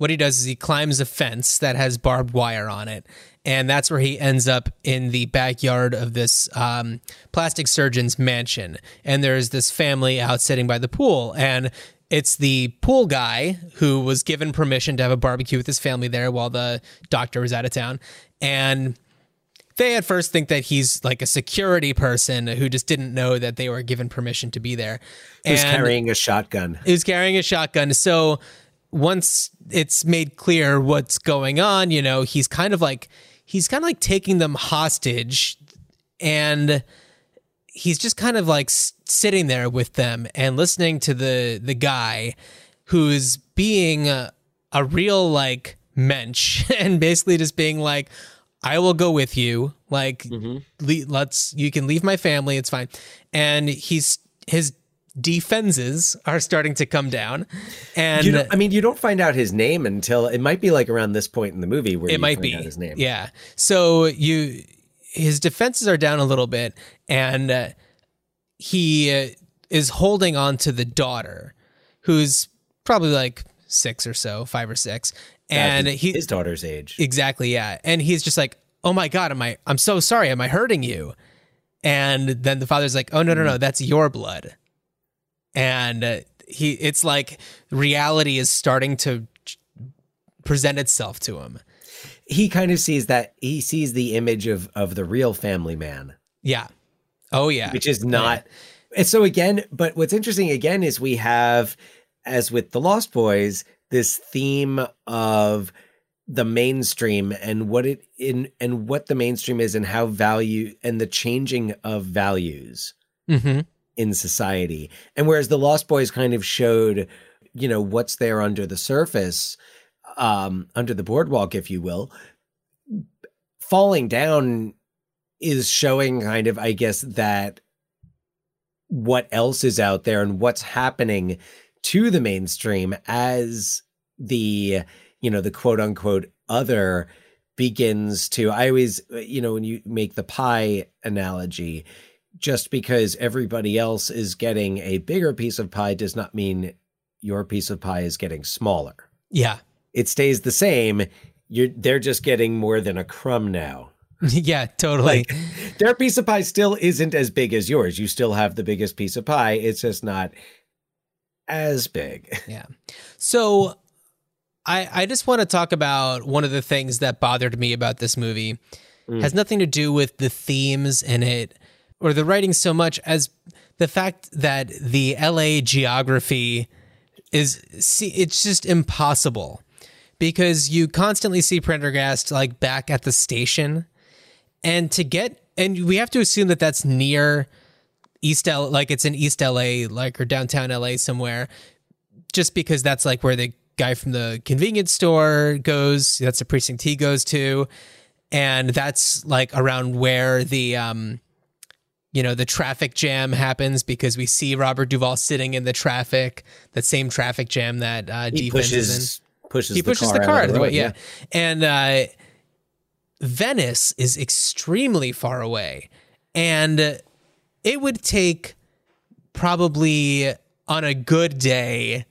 what he does is he climbs a fence that has barbed wire on it. And that's where he ends up in the backyard of this um, plastic surgeon's mansion. And there's this family out sitting by the pool. And it's the pool guy who was given permission to have a barbecue with his family there while the doctor was out of town. And they at first think that he's like a security person who just didn't know that they were given permission to be there. He's carrying a shotgun. was carrying a shotgun. So once it's made clear what's going on, you know, he's kind of like he's kind of like taking them hostage and he's just kind of like sitting there with them and listening to the the guy who's being a, a real like mensch and basically just being like I will go with you. Like mm-hmm. le- let's you can leave my family. It's fine. And he's his defenses are starting to come down. And You know, I mean, you don't find out his name until it might be like around this point in the movie where it you might find be. out his name. yeah. So you his defenses are down a little bit and uh, he uh, is holding on to the daughter who's probably like six or so five or six and his, he his daughter's age. exactly yeah. And he's just like oh my god am i i'm so sorry am i hurting you? And then the father's like oh no no no that's your blood. And uh, he it's like reality is starting to present itself to him he kind of sees that he sees the image of of the real family man, yeah oh yeah which is not. And so again, but what's interesting again is we have, as with the Lost Boys, this theme of the mainstream and what it in and what the mainstream is and how value and the changing of values hmm in society. And whereas the Lost Boys kind of showed, you know, what's there under the surface, um, under the boardwalk, if you will, falling down is showing kind of, I guess, that what else is out there and what's happening to the mainstream as the, you know, the quote unquote other begins to I always you know when you make the pie analogy just because everybody else is getting a bigger piece of pie does not mean your piece of pie is getting smaller. yeah It stays the same. You're they're just getting more than a crumb now. yeah totally Like their piece of pie still isn't as big as yours. You still have the biggest piece of pie. It's just not as big. Yeah. So I I just want to talk about one of the things that bothered me about this movie. Mm. Has nothing to do with the themes in it or the writing so much as the fact that the LA geography is see it's just impossible because you constantly see Prendergast like back at the station. And to get and we have to assume that that's near East L like it's in East LA like or downtown LA somewhere just because that's like where the guy from the convenience store goes that's the precinct he goes to. And that's like around where the um you know the traffic jam happens because we see Robert Duvall sitting in the traffic that same traffic jam that uh He defense is in. pushes pushes he pushes the out car out of the road, way, yeah. And uh, Venice is extremely far away, and it would take probably on a good day,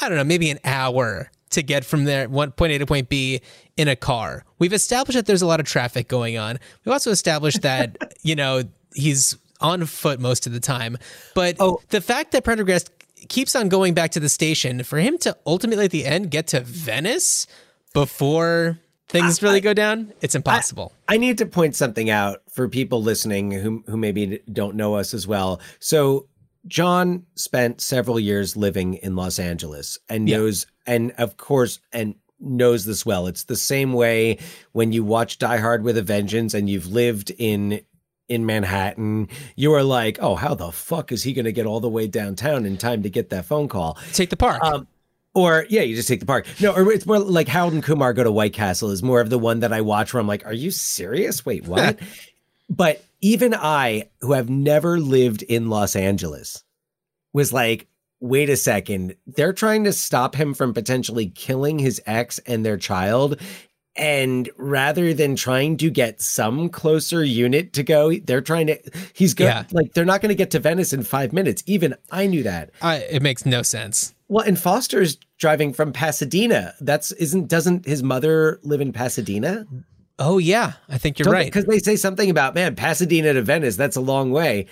I don't know, maybe an hour to get from there one point A to point B in a car. We've established that there's a lot of traffic going on. We've also established that you know he's on foot most of the time. But Oh. the fact that Prendergast keeps on going back to the station for him to ultimately at the end get to Venice before things really go down, it's impossible. I need to point something out for people listening who who maybe don't know us as well. So John spent several years living in Los Angeles and Yeah. knows and of course and knows this well. It's the same way when you watch Die Hard with a Vengeance and you've lived in in Manhattan, you are like, "Oh, how the fuck is he going to get all the way downtown in time to get that phone call?" Take the park. Um, or yeah, you just take the park. No, or it's more like Harold and Kumar go to White Castle is more of the one that I watch where I'm like, are you serious? Wait, what? but even I, who have never lived in Los Angeles, was like, wait a second, they're trying to stop him from potentially killing his ex and their child. And rather than trying to get some closer unit to go, they're trying to, he's good. Yeah. Like, they're not going to get to Venice in five minutes. Even I knew that. I, it makes no sense. Well, and Foster's driving from Pasadena. That's isn't doesn't his mother live in Pasadena? Oh yeah, I think you're right. Because they say something about man, Pasadena to Venice. That's a long way,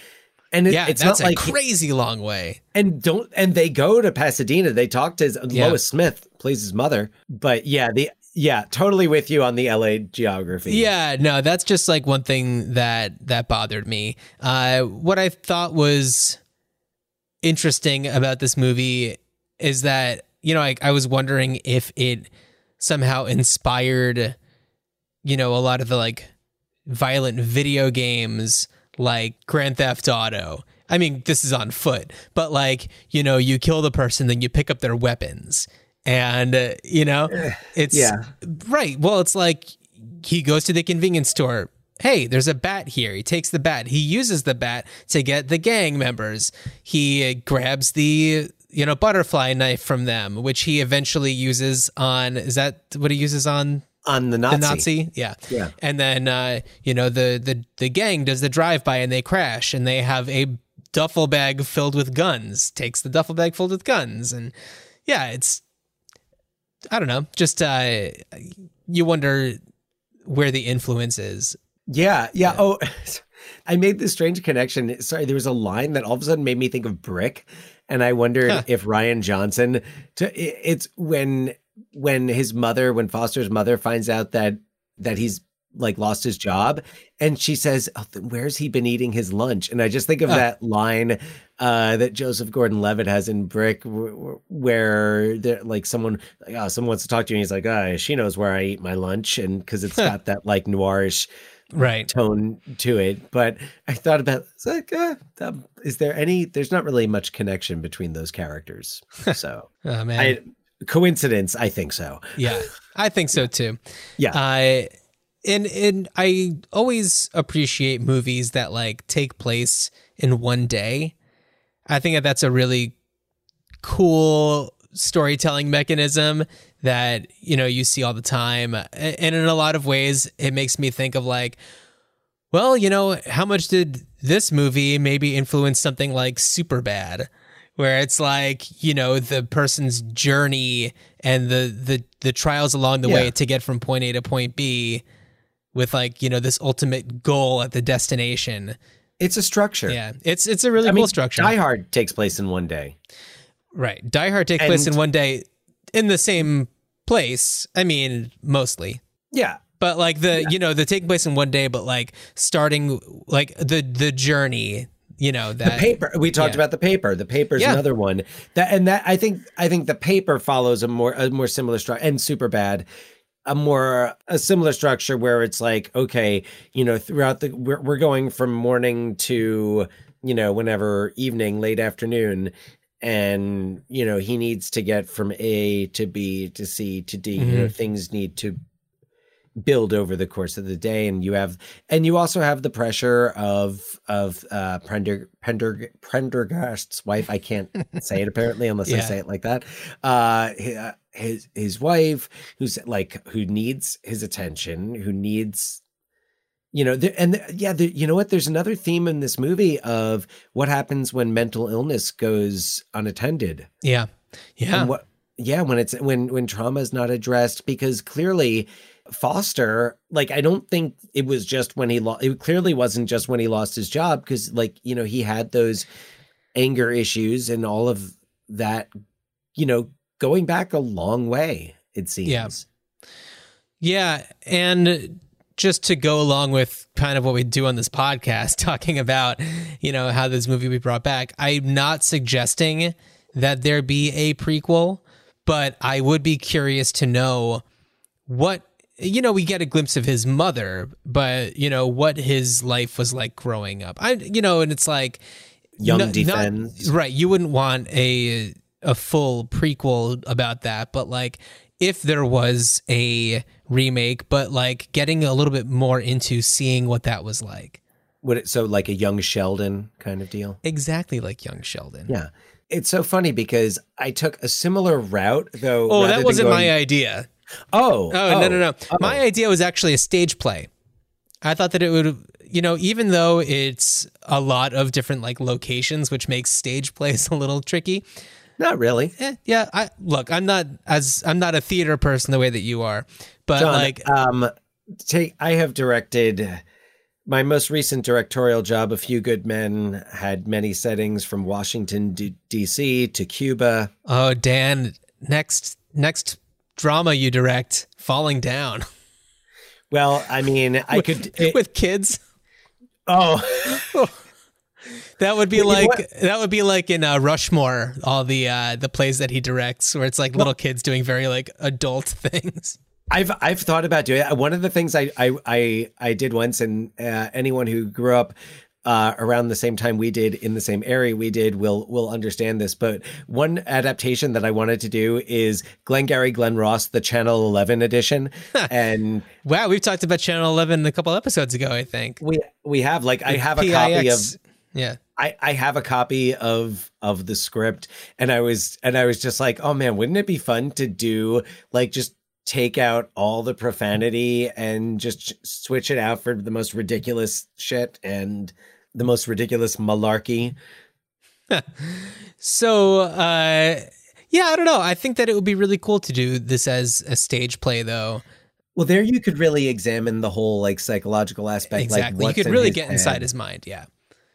and it, Yeah, it's that's not a like crazy long way. and don't and they go to Pasadena. They talk to his, Yeah. Lois Smith plays his mother, but yeah, the yeah, totally with you on the L.A. geography. Yeah, no, that's just like one thing that that bothered me. Uh, what I thought was interesting about this movie is that you know I, I was wondering if it somehow inspired you know a lot of the like violent video games like Grand Theft Auto. I mean, this is on foot, but like, you know, you kill the person, then you pick up their weapons. And, uh, you know, it's yeah. right. Well, it's like he goes to the convenience store. Hey, there's a bat here. He takes the bat. He uses the bat to get the gang members. He uh, grabs the you know butterfly knife from them, which he eventually uses on. Is that what he uses on on the Nazi. the Nazi? Yeah. Yeah. And then uh, you know the the the gang does the drive by and they crash and they have a duffel bag filled with guns. Takes the duffel bag filled with guns and yeah, it's I don't know. Just uh, you wonder where the influence is. Yeah, yeah. Oh, I made this strange connection. Sorry, there was a line that all of a sudden made me think of Brick, and I wondered Huh. if Rian Johnson. To, it's when when his mother, when Foster's mother finds out that that he's like lost his job, and she says, oh, "Where's he been eating his lunch?" And I just think of that line uh, that Joseph Gordon-Levitt has in Brick, wh- wh- where like someone, like, oh, someone wants to talk to you, and he's like, "Ah, she knows where I eat my lunch," and because it's got that like noirish Right. tone to it. But I thought about it's like, uh, um, is there any? There's not really much connection between those characters. So Oh man. I coincidence, I think so. yeah. I think so too. Yeah, I and and I always appreciate movies that like take place in one day. I think that that's a really cool storytelling mechanism that you know you see all the time. And in a lot of ways it makes me think of like well you know how much did this movie maybe influence something like Superbad where it's like you know the person's journey and the the the trials along the way to get from point A to point B with like you know this ultimate goal at the destination it's a structure. yeah it's it's a really I cool mean, structure Die Hard takes place in one day. Right. Die Hard takes place in one day in the same place. I mean, mostly. Yeah, But like the you know, the taking place in one day, but like starting like the the journey, you know, that the paper. We talked yeah. about the paper. The paper's Yeah. another one. That and that I think I think the paper follows a more a more similar structure and Superbad. A more a similar structure where it's like okay, you know, throughout the we're we're going from morning to you know whenever evening, late afternoon, and you know he needs to get from A to B to C to D. You know things need to build over the course of the day and you have and you also have the pressure of of uh Prender, Prender, Prendergast's wife. I can't say it apparently unless I say it like that. Uh hi- his his wife who's like who needs his attention who needs you know there, and the, yeah the, you know what there's another theme in this movie of what happens when mental illness goes unattended Yeah. Yeah. and what yeah, when it's when when trauma is not addressed because clearly Foster, like I don't think it was just when he lost. It clearly wasn't just when he lost his job because, like you know, he had those anger issues and all of that. You know, going back a long way. It seems. Yeah. Yeah, and just to go along with kind of what we do on this podcast, talking about, you know, how this movie we brought back, I'm not suggesting that there be a prequel, but I would be curious to know what you know, we get a glimpse of his mother, but you know what his life was like growing up. I, you know, and it's like Young no- not- right? You wouldn't want a a full prequel about that, but like if there was a remake, but like getting a little bit more into seeing what that was like, Would it so like a young Sheldon kind of deal? exactly like Young Sheldon. Yeah. It's so funny because I took a similar route though. Oh, that wasn't going- my idea. Oh, Oh, no, no, no. oh. My oh. idea was actually a stage play. I thought that it would, you know, even though it's a lot of different like locations, which makes stage plays a little tricky. Not really. Eh, yeah, I look. I'm not as I'm not a theater person the way that you are, but John, like, um, take I have directed my most recent directorial job. A Few Good Men had many settings from Washington D.C. to Cuba. oh, Dan, next next drama you direct, Falling Down Well, I mean, I could. it- with kids. oh, That would be you like that would be like in uh, Rushmore, all the uh, the plays that he directs, where it's like little kids doing very like adult things. I've I've thought about doing it. One of the things I I I, I did once, and uh, anyone who grew up uh, around the same time we did in the same area we did will will understand this. But one adaptation that I wanted to do is Glengarry Glen Ross, the Channel Eleven edition, and Wow, we've talked about Channel Eleven a couple episodes ago, I think. we we have like I have a copy of yeah. I, I have a copy of of the script and I was and I was just like, oh man, wouldn't it be fun to do like just take out all the profanity and just switch it out for the most ridiculous shit and the most ridiculous malarkey. So, uh, yeah, I don't know. I think that it would be really cool to do this as a stage play, though. Well, there you could really examine the whole like psychological aspect. exactly. Like you could really get head. inside his mind. Yeah,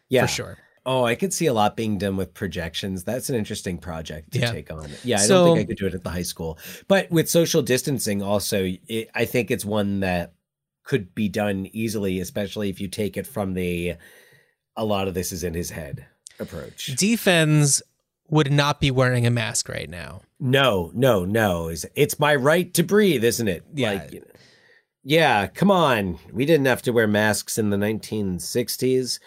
yeah. for sure. Oh, I could see a lot being done with projections. That's an interesting project to Yeah. take on. Yeah, I So- don't think I could do it at the high school. But with social distancing, also, it, I think it's one that could be done easily, especially if you take it from the a lot of this is in his head approach. D-Fens would not be wearing a mask right now. No, no, no. It's, it's my right to breathe, isn't it? Yeah. Like, you know, yeah, come on. We didn't have to wear masks in the 1960s.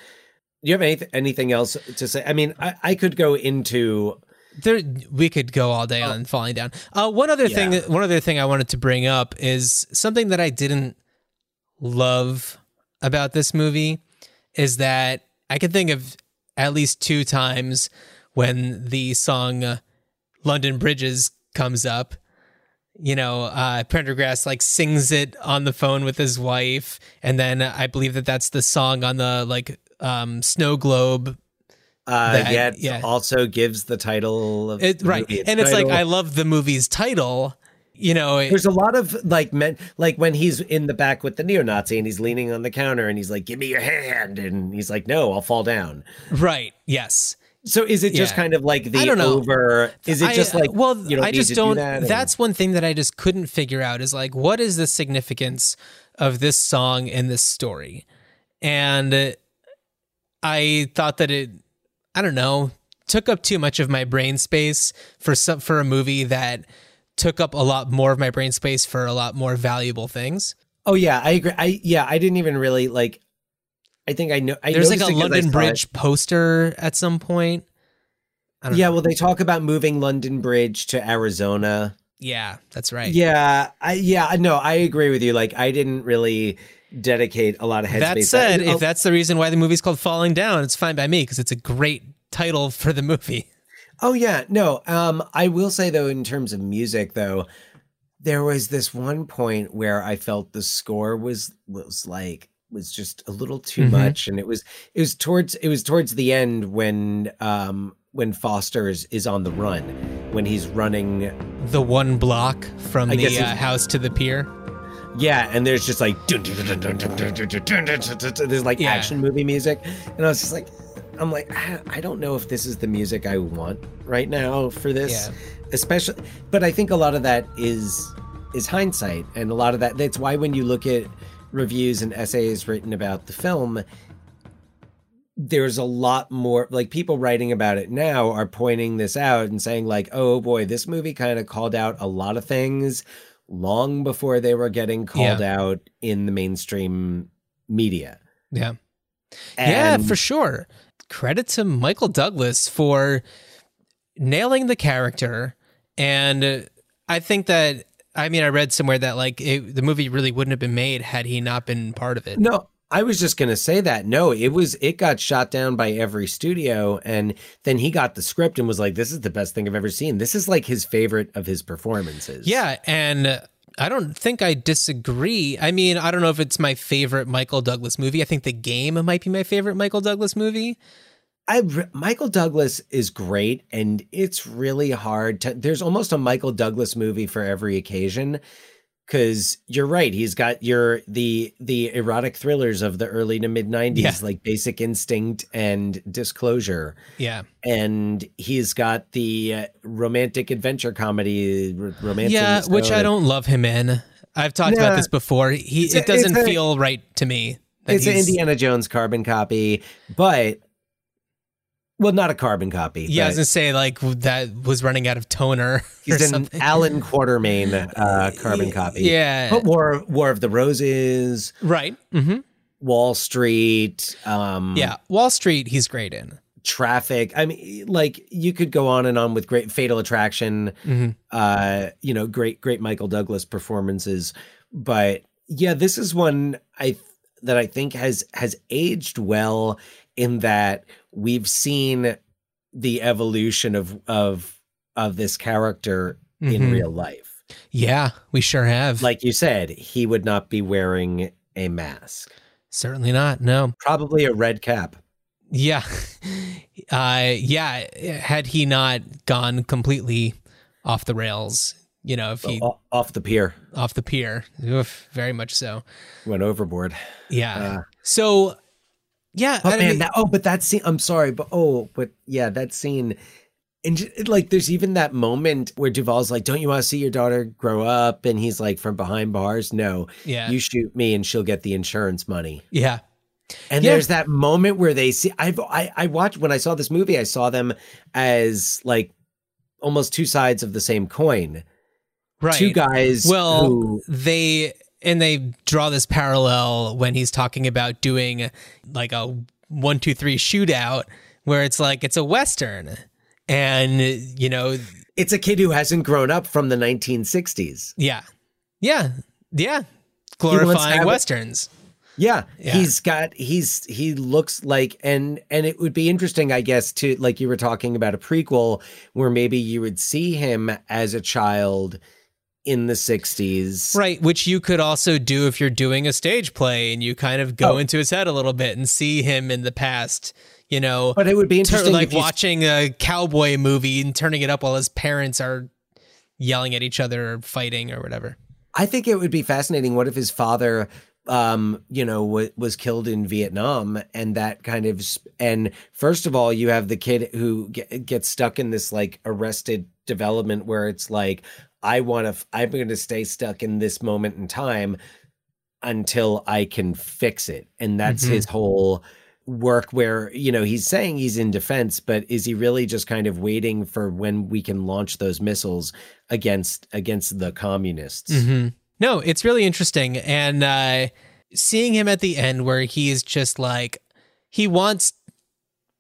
Do you have anything anything else to say? I mean, I, I could go into There, we could go all day on falling down. Uh, one other thing, Yeah. one other thing I wanted to bring up is something that I didn't love about this movie is that I can think of at least two times when the song uh, "London Bridges" comes up. You know, uh, Prendergast like sings it on the phone with his wife, and then I believe that that's the song on the like um, snow globe uh That- yet yeah. also gives the title of It, the right. movie And it's like. I love the movie's title. You know, it- There's a lot of like men, like when he's in the back with the neo-Nazi and he's leaning on the counter and he's like, "Give me your hand," and he's like, "No, I'll fall down." right. Yes. So is it just Yeah. kind of like the I don't know. over? Is it I- just like well, you don't I just don't. Do that, that's one thing that I just couldn't figure out is like, what is the significance of this song in this story? And I thought that it, I don't know, took up too much of my brain space for some for a movie that took up a lot more of my brain space for a lot more valuable things. oh yeah, I agree. I yeah, I didn't even really like. I think I know. I There's like a noticed it 'cause I London saw it. Bridge poster at some point. I don't Yeah, know. well, they talk about moving London Bridge to Arizona. yeah, that's right. Yeah, I yeah, no, I agree with you. Like, I didn't really dedicate a lot of headspace. That said, I- if that's the reason why the movie's called Falling Down, it's fine by me because it's a great title for the movie. Oh yeah, no. Um, I will say though, in terms of music, though, there was this one point where I felt the score was was like was just a little too Mhm. much, and it was it was towards it was towards the end when um when Foster is, is on the run, when he's running. The one block from I the uh, house to the pier. Yeah, and there's just like there's like yeah. action movie music, and I was just like, I'm like, I don't know if this is the music I want right now for this, yeah. especially. But I think a lot of that is is hindsight, and a lot of that that's why when you look at reviews and essays written about the film, there's a lot more like people writing about it now are pointing this out and saying like oh boy this movie kind of called out a lot of things long before they were getting called out in the mainstream media Yeah. yeah, for sure. Credit to Michael Douglas for nailing the character. And I think that, I mean, I read somewhere that like it, the movie really wouldn't have been made had he not been part of it. no i was just going to say that no it was it got shot down by every studio and then he got the script and was like this is the best thing i've ever seen this is like his favorite of his performances Yeah. And I don't think I disagree. I mean, I don't know if it's my favorite Michael Douglas movie. I think The Game might be my favorite Michael Douglas movie. I Michael Douglas is great, and it's really hard to. There's almost a Michael Douglas movie for every occasion, because you're right. He's got your the the erotic thrillers of the early to mid '90s, Yeah. like Basic Instinct and Disclosure, Yeah. and he's got the uh, romantic adventure comedy, romance. yeah, which I don't love him in. I've talked about this before. He a- it doesn't a- feel right to me. It's an Indiana Jones carbon copy, but well, not a carbon copy. Yeah, I was gonna say like that was running out of toner or He's an something. Alan Quatermain uh, carbon copy. Yeah. But War War of the Roses, right. hmm Wall Street, um, Yeah, Wall Street. He's great in. Traffic. I mean, like you could go on and on with great Fatal Attraction. Mhm. Uh, you know, great great Michael Douglas performances. But yeah, this is one I that I think has has aged well in that we've seen the evolution of of of this character in Mhm. real life. Yeah, we sure have. like you said, he would not be wearing a mask. certainly not. No. Probably a red cap. Yeah. Uh, yeah. Had he not gone completely off the rails, you know, if he off the pier, off the pier, oof, very much so. went overboard. Yeah. Uh, so, yeah. Oh man, mean- that, oh, but that scene. I'm sorry, but oh, but yeah, that scene. And like, there's even that moment where Duvall's like, "Don't you want to see your daughter grow up?" And he's like, "From behind bars, no. Yeah. You shoot me, and she'll get the insurance money." yeah. And Yeah. there's that moment where they see. I've I, I watched when I saw this movie. I saw them as like almost two sides of the same coin. Right. Two guys. Well, who, they and they draw this parallel when he's talking about doing like a one, two, three shootout, where it's like it's a western, and you know, it's a kid who hasn't grown up from the 1960s. yeah, yeah, yeah, glorifying westerns. Yeah, Yeah. he's got he's he looks like and and it would be interesting I guess to like you were talking about a prequel where maybe you would see him as a child in the 60s. Right, which you could also do if you're doing a stage play and you kind of go Oh. into his head a little bit and see him in the past, you know, But it would be interesting like watching a cowboy movie and turning it up while his parents are yelling at each other or fighting or whatever. I think it would be fascinating what if his father um you know w- was killed in Vietnam and that kind of sp- and first of all you have the kid who get, gets stuck in this like arrested development where it's like I want to f- I'm going to stay stuck in this moment in time until I can fix it and that's Mhm. his whole work where you know he's saying he's in defense but is he really just kind of waiting for when we can launch those missiles against against the communists hmm No, it's really interesting. And uh, seeing him at the end where he is just like, he wants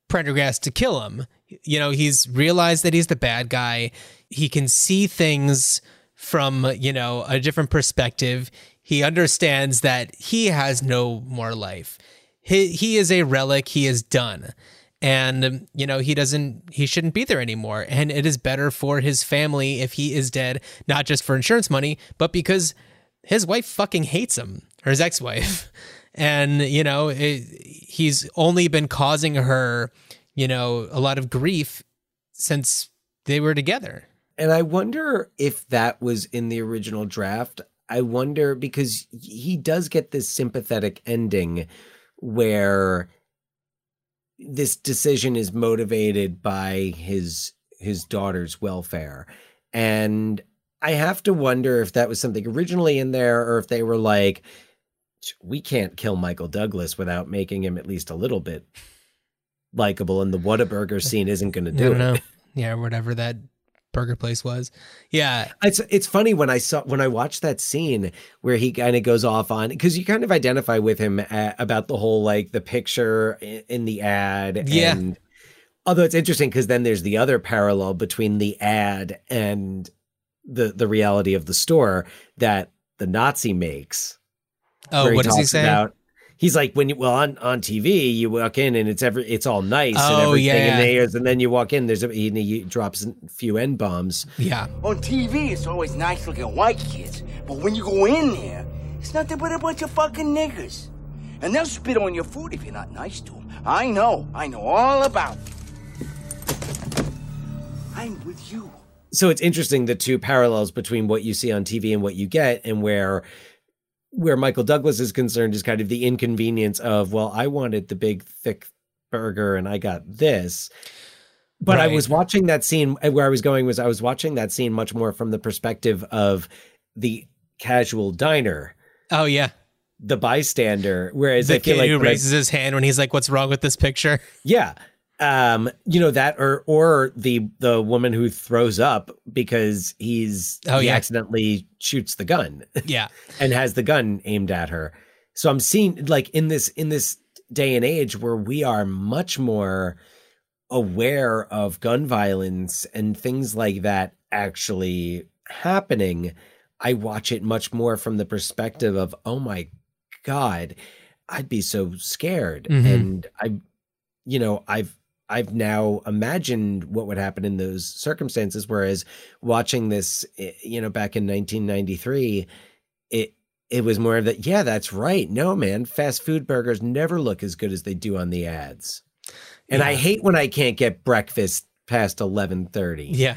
Prendergast to kill him. You know, he's realized that he's the bad guy. He can see things from, you know, a different perspective. He understands that he has no more life. He, he is a relic. He is done. And, you know, he doesn't, he shouldn't be there anymore. And it is better for his family if he is dead, not just for insurance money, but because his wife fucking hates him, or his ex wife. And, you know, it, he's only been causing her, you know, a lot of grief since they were together. And I wonder if that was in the original draft. I wonder because he does get this sympathetic ending where this decision is motivated by his his daughter's welfare. And I have to wonder if that was something originally in there or if they were like we can't kill Michael Douglas without making him at least a little bit likable and the Whataburger scene isn't going to do it. know. Yeah, whatever that burger place was. Yeah. It's it's funny when I saw when I watched that scene where he kind of goes off on because you kind of identify with him uh about the whole like the picture in the ad. Yeah. And, although it's interesting because then there's the other parallel between the ad and the the reality of the store that the Nazi makes. Oh, what does he say? About, he's like when you well on on TV you walk in and it's every it's all nice and Oh, everything yeah, and yeah. there's and then you walk in there's a he, he drops a few n bombs. yeah. On TV, it's always nice looking white kids. But when you go in there, it's nothing but a bunch of fucking niggers. And they'll spit on your food if you're not nice to them. I know. I know all about it. I'm with you. so it's interesting the two parallels between what you see on TV and what you get and where where Michael Douglas is concerned is kind of the inconvenience of well I wanted the big thick burger and I got this but I was watching that scene where I was going was I was watching that scene much more from the perspective of the casual diner Oh, yeah. the bystander whereas The I feel kid like who when I- raises his hand when he's like, "What's wrong with this picture?" yeah. Um, you know that or or the the woman who throws up because he's Oh, he yeah. accidentally shoots the gun Yeah. and has the gun aimed at her. So I'm seeing like in this in this day and age where we are much more aware of gun violence and things like that actually happening, I watch it much more from the perspective of, oh my God, I'd be so scared. Mhm. And I, you know, I've, I've now imagined what would happen in those circumstances. Whereas watching this, eh, you know, back in 1993, it, it was more of that. Yeah, that's right. No, man, fast food burgers never look as good as they do on the ads. And I hate when I can't get breakfast past 11:30. Yeah.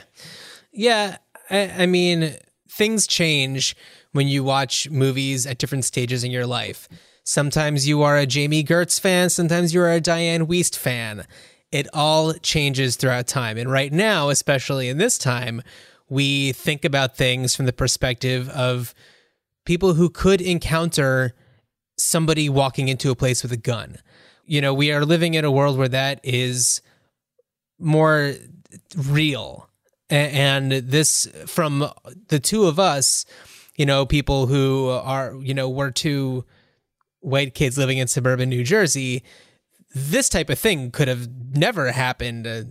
Yeah. I, I mean, things change when you watch movies at different stages in your life. Sometimes you are a Jami Gertz fan, sometimes you are a Diane Wiest fan. It all changes throughout time. And right now, especially in this time, we think about things from the perspective of people who could encounter somebody walking into a place with a gun. You know, we are living in a world where that is more real. And this, from the two of us, you know, people who are, you know, we're two white kids living in suburban New Jersey, this type of thing could have never happened, uh,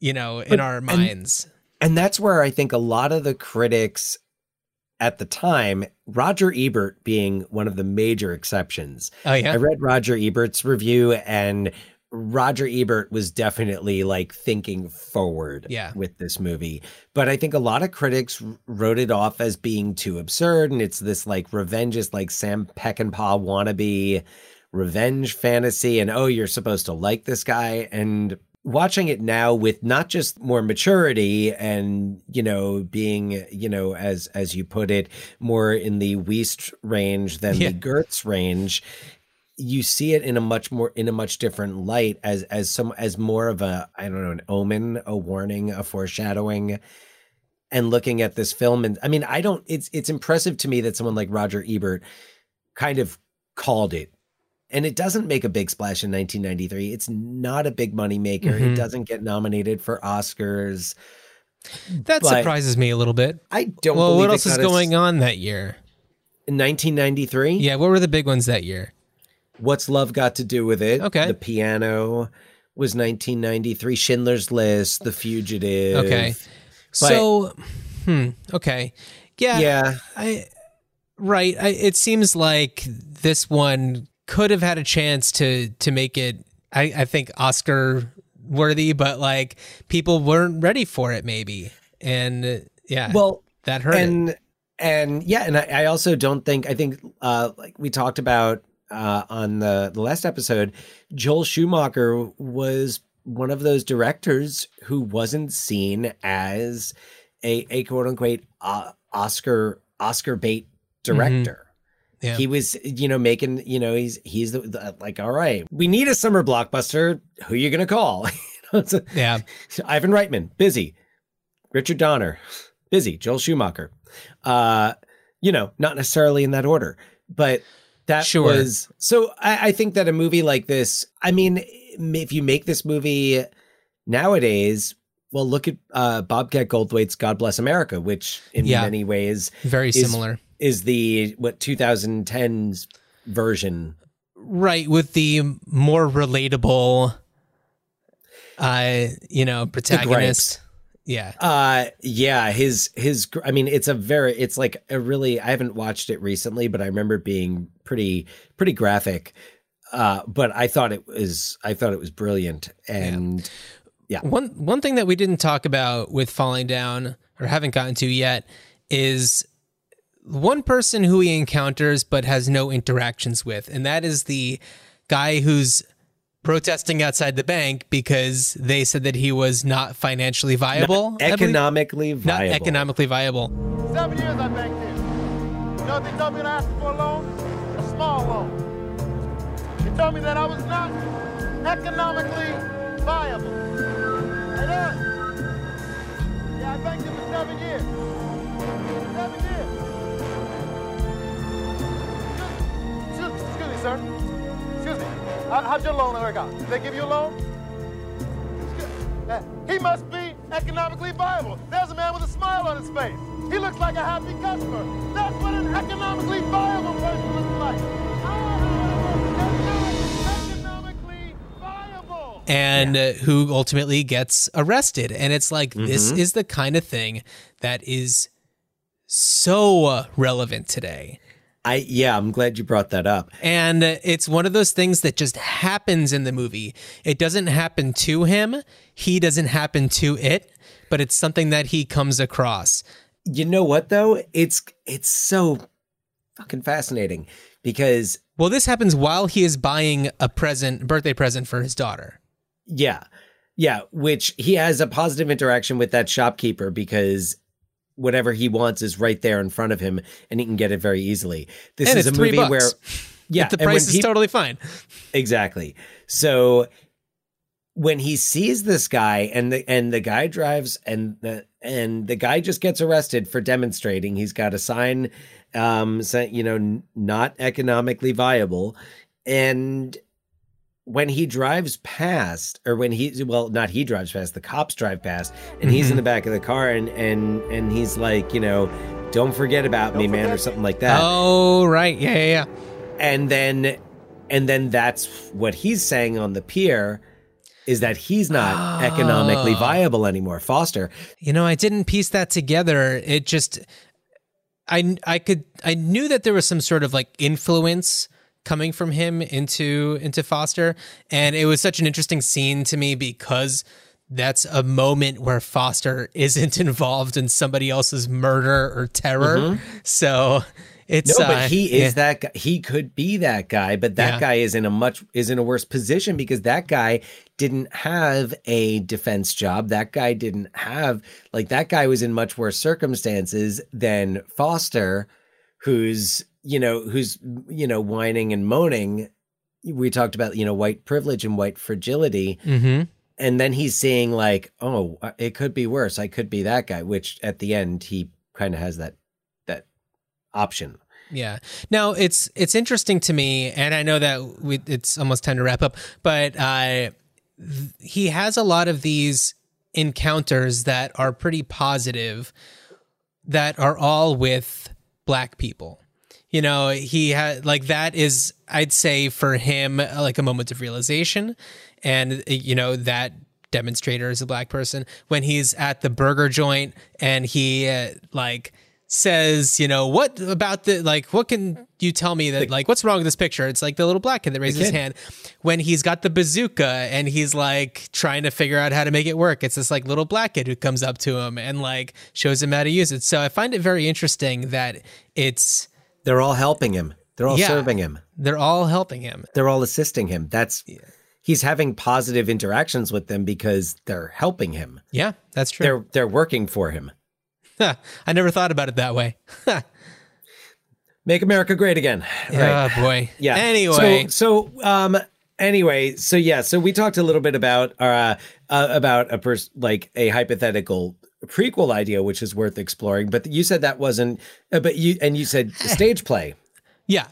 you know, in But- our minds. And that's where I think a lot of the critics at the time, Roger Ebert being one of the major exceptions. Oh, yeah. I read Roger Ebert's review and Roger Ebert was definitely like thinking forward Yeah. with this movie. But I think a lot of critics wrote it off as being too absurd and it's this like revenge is like Sam Peckinpah wannabe revenge fantasy and oh you're supposed to like this guy and watching it now with not just more maturity and you know being you know as as you put it more in the Wiest range than Yeah. the Gertz range you see it in a much more in a much different light as as some as more of a I don't know an omen, a warning, a foreshadowing. And looking at this film, and I mean, I don't. It's it's impressive to me that someone like Roger Ebert kind of called it, and it doesn't make a big splash in 1993. It's not a big money maker. Mhm. It doesn't get nominated for Oscars. That surprises me a little bit. I don't. well, believe what else is got a s- going on that year? in 1993? Yeah, what were the big ones that year? What's Love Got to Do with It? Okay. The Piano was 1993. Schindler's List, The Fugitive. Okay. But- so, hmm, okay. Yeah. Yeah. I right. I, it seems like this one could have had a chance to to make it. I, I think Oscar worthy, but like people weren't ready for it, maybe, and uh, yeah. Well, that hurt. it. and and yeah, and I, I also don't think I think uh like we talked about uh on the the last episode, Joel Schumacher was one of those directors who wasn't seen as a, a quote unquote uh, Oscar Oscar bait director. Yeah. He was, you know, making, you know, he's he's the, the, like, all right, we need a summer blockbuster. Who are you gonna call? You know, it's a- Yeah. Ivan Reitman, busy. Richard Donner, busy. Joel Schumacher. Uh, you know, not necessarily in that order, but that Sure. was so. I, I think that a movie like this, I mean, if you make this movie nowadays, well, look at uh, Bobcat Goldthwait's "God Bless America," which in Yeah. many ways Very similar. Is the what 2010s version. Right, with the more relatable uh, you know, protagonist. Yeah. Uh yeah, his his I mean it's a very it's like a really I haven't watched it recently but I remember being pretty pretty graphic. Uh but I thought it was I thought it was brilliant and yeah. One one thing that we didn't talk about with falling down or haven't gotten to yet is one person who he encounters but has no interactions with, and that is the guy who's protesting outside the bank because they said that he was not financially viable. I believe. economically not viable. economically viable. Seven years I banked here. You know what they told me when I asked for a loan? A small loan. They told me that I was not economically viable. Hey, look. Yeah, I banked here for seven years. Seven years. Sir. Excuse me. How, how'd your loan work out? Did they give you a loan? Excuse- uh, He must be economically viable. There's a man with a smile on his face. He looks like a happy customer. That's what an economically viable person looks like. Economically and uh, who ultimately gets arrested. And it's like, this Mm-hmm. is the kind of thing that is so uh, relevant today. I yeah, I'm glad you brought that up. And it's one of those things that just happens in the movie. It doesn't happen to him, he doesn't happen to it, but it's something that he comes across. You know what though? It's it's so fucking fascinating because Well, this happens while he is buying a present, birthday present for his daughter. Yeah. Yeah. Which he has a positive interaction with that shopkeeper because whatever he wants is right there in front of him and he can get it very easily. This And is a movie bucks. where, yeah, the price is totally fine. Exactly. So when he sees this guy and the and the guy drives and the and the guy just gets arrested for demonstrating, he's got a sign um you know, not economically viable and when he drives past or when he well not he drives past the cops drive past and he's in mm-hmm. the back of the car and and and he's like you know don't forget about me man or something like that Oh, right. Yeah, yeah, yeah. and then and then that's what he's saying on the pier is that he's not economically ah. viable anymore foster You know, I didn't piece that together. It just I I could I knew that there was some sort of like influence coming from him into into Foster and it was such an interesting scene to me because that's a moment where Foster isn't involved in somebody else's murder or terror. So it's no uh, but he yeah. is that guy he could be that guy but that Yeah. guy is in a much is in a worse position because that guy didn't have a defense job that guy didn't have like that guy was in much worse circumstances than foster who's you know who's you know whining and moaning we talked about you know white privilege and white fragility Mhm. and then he's seeing like oh it could be worse i could be that guy which at the end he kind of has that that option Yeah. Now it's it's interesting to me, and I know that we, it's almost time to wrap up, but uh, th- he has a lot of these encounters that are pretty positive, that are all with black people. You know, he had like that is I'd say for him like a moment of realization, and you know that demonstrator is a black person when he's at the burger joint and he uh, like says, you know, what about the like what can you tell me that like what's wrong with this picture? It's like the little black kid that raises his hand when he's got the bazooka and he's like trying to figure out how to make it work. It's this like little black kid who comes up to him and like shows him how to use it. So I find it very interesting that it's they're all helping him they're all Yeah. serving him they're all helping him. they're all assisting him that's he's having positive interactions with them because they're helping him. Yeah, that's true. They're they're working for him. I never thought about it that way. Make America great again. Oh boy. Yeah. Anyway, so, so um anyway, so yeah, so we talked a little bit about uh, uh about a pers- like a hypothetical prequel idea which is worth exploring, but you said that wasn't uh, but you and you said stage play, yeah,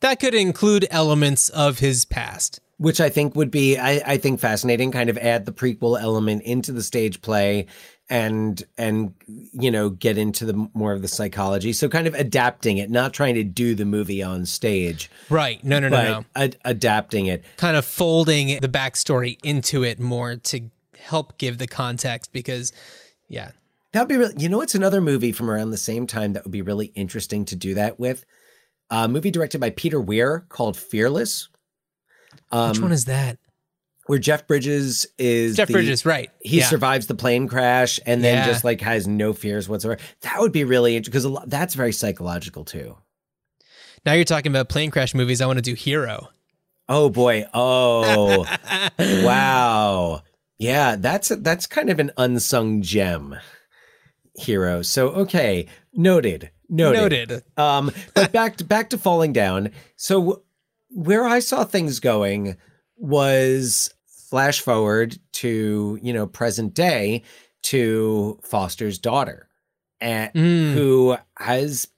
that could include elements of his past. which I think would be I, I think fascinating, kind of add the prequel element into the stage play and and you know get into the more of the psychology. So kind of adapting it, not trying to do the movie on stage, Right. No, no, no, but no. ad- adapting it. Kind of folding the backstory into it more to help give the context because, yeah. That'd be really, you know, it's another movie from around the same time that would be really interesting to do that with. A movie directed by Peter Weir called Fearless, Which um, one is that? where Jeff Bridges is Jeff the- Bridges, right. He yeah. survives the plane crash and then Yeah. just like has no fears whatsoever. That would be really interesting because that's very psychological too. Now you're talking about plane crash movies. I want to do Hero. Oh boy! Oh wow! Yeah, that's that's kind of an unsung gem hero. So okay, noted, noted. Noted. Um, but back to back to falling down. So where I saw things going was flash forward to you know present day to Foster's daughter, and Mm. who has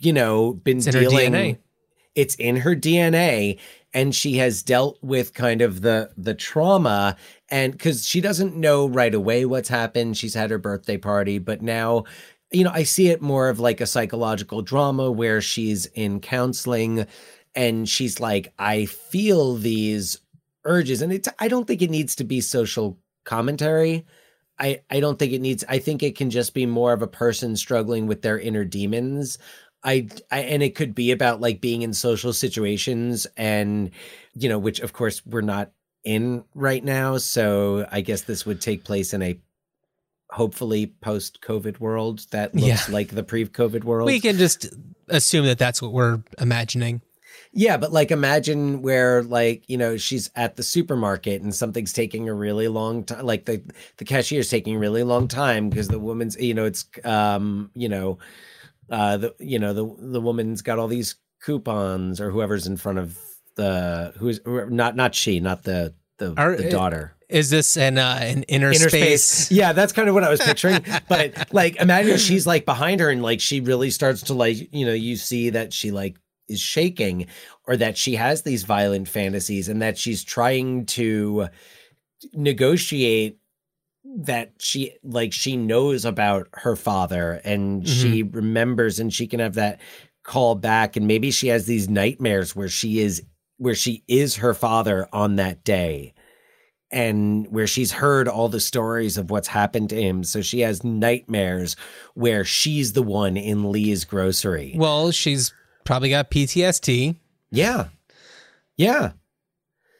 you know been It's dealing. It's in her DNA, and she has dealt with kind of the the trauma and because she doesn't know right away what's happened. She's had her birthday party but now you know i see it more of like a psychological drama where she's in counseling and she's like i feel these urges and it's i don't think it needs to be social commentary. I i don't think it needs i think it can just be more of a person struggling with their inner demons. I, I and it could be about like being in social situations and you know which of course we're not in right now so i guess this would take place in a hopefully post covid world that looks Yeah. like the pre covid world We can just assume that that's what we're imagining. yeah but like imagine where like you know she's at the supermarket and something's taking a really long time like the the cashier's taking a really long time because the woman's you know it's um you know uh the you know the the woman's got all these coupons or whoever's in front of the who's not not she not the the, the daughter Is this an uh, an inner, inner space? space. Yeah, that's kind of what I was picturing. but like, imagine she's like behind her and like she really starts to like, you know, you see that she like is shaking or that she has these violent fantasies and that she's trying to negotiate that she like she knows about her father and she remembers and she can have that call back and maybe she has these nightmares where she is where she is her father on that day and where she's heard all the stories of what's happened to him. So she has nightmares where she's the one in Lee's grocery. Well, she's probably got PTSD. Yeah. Yeah.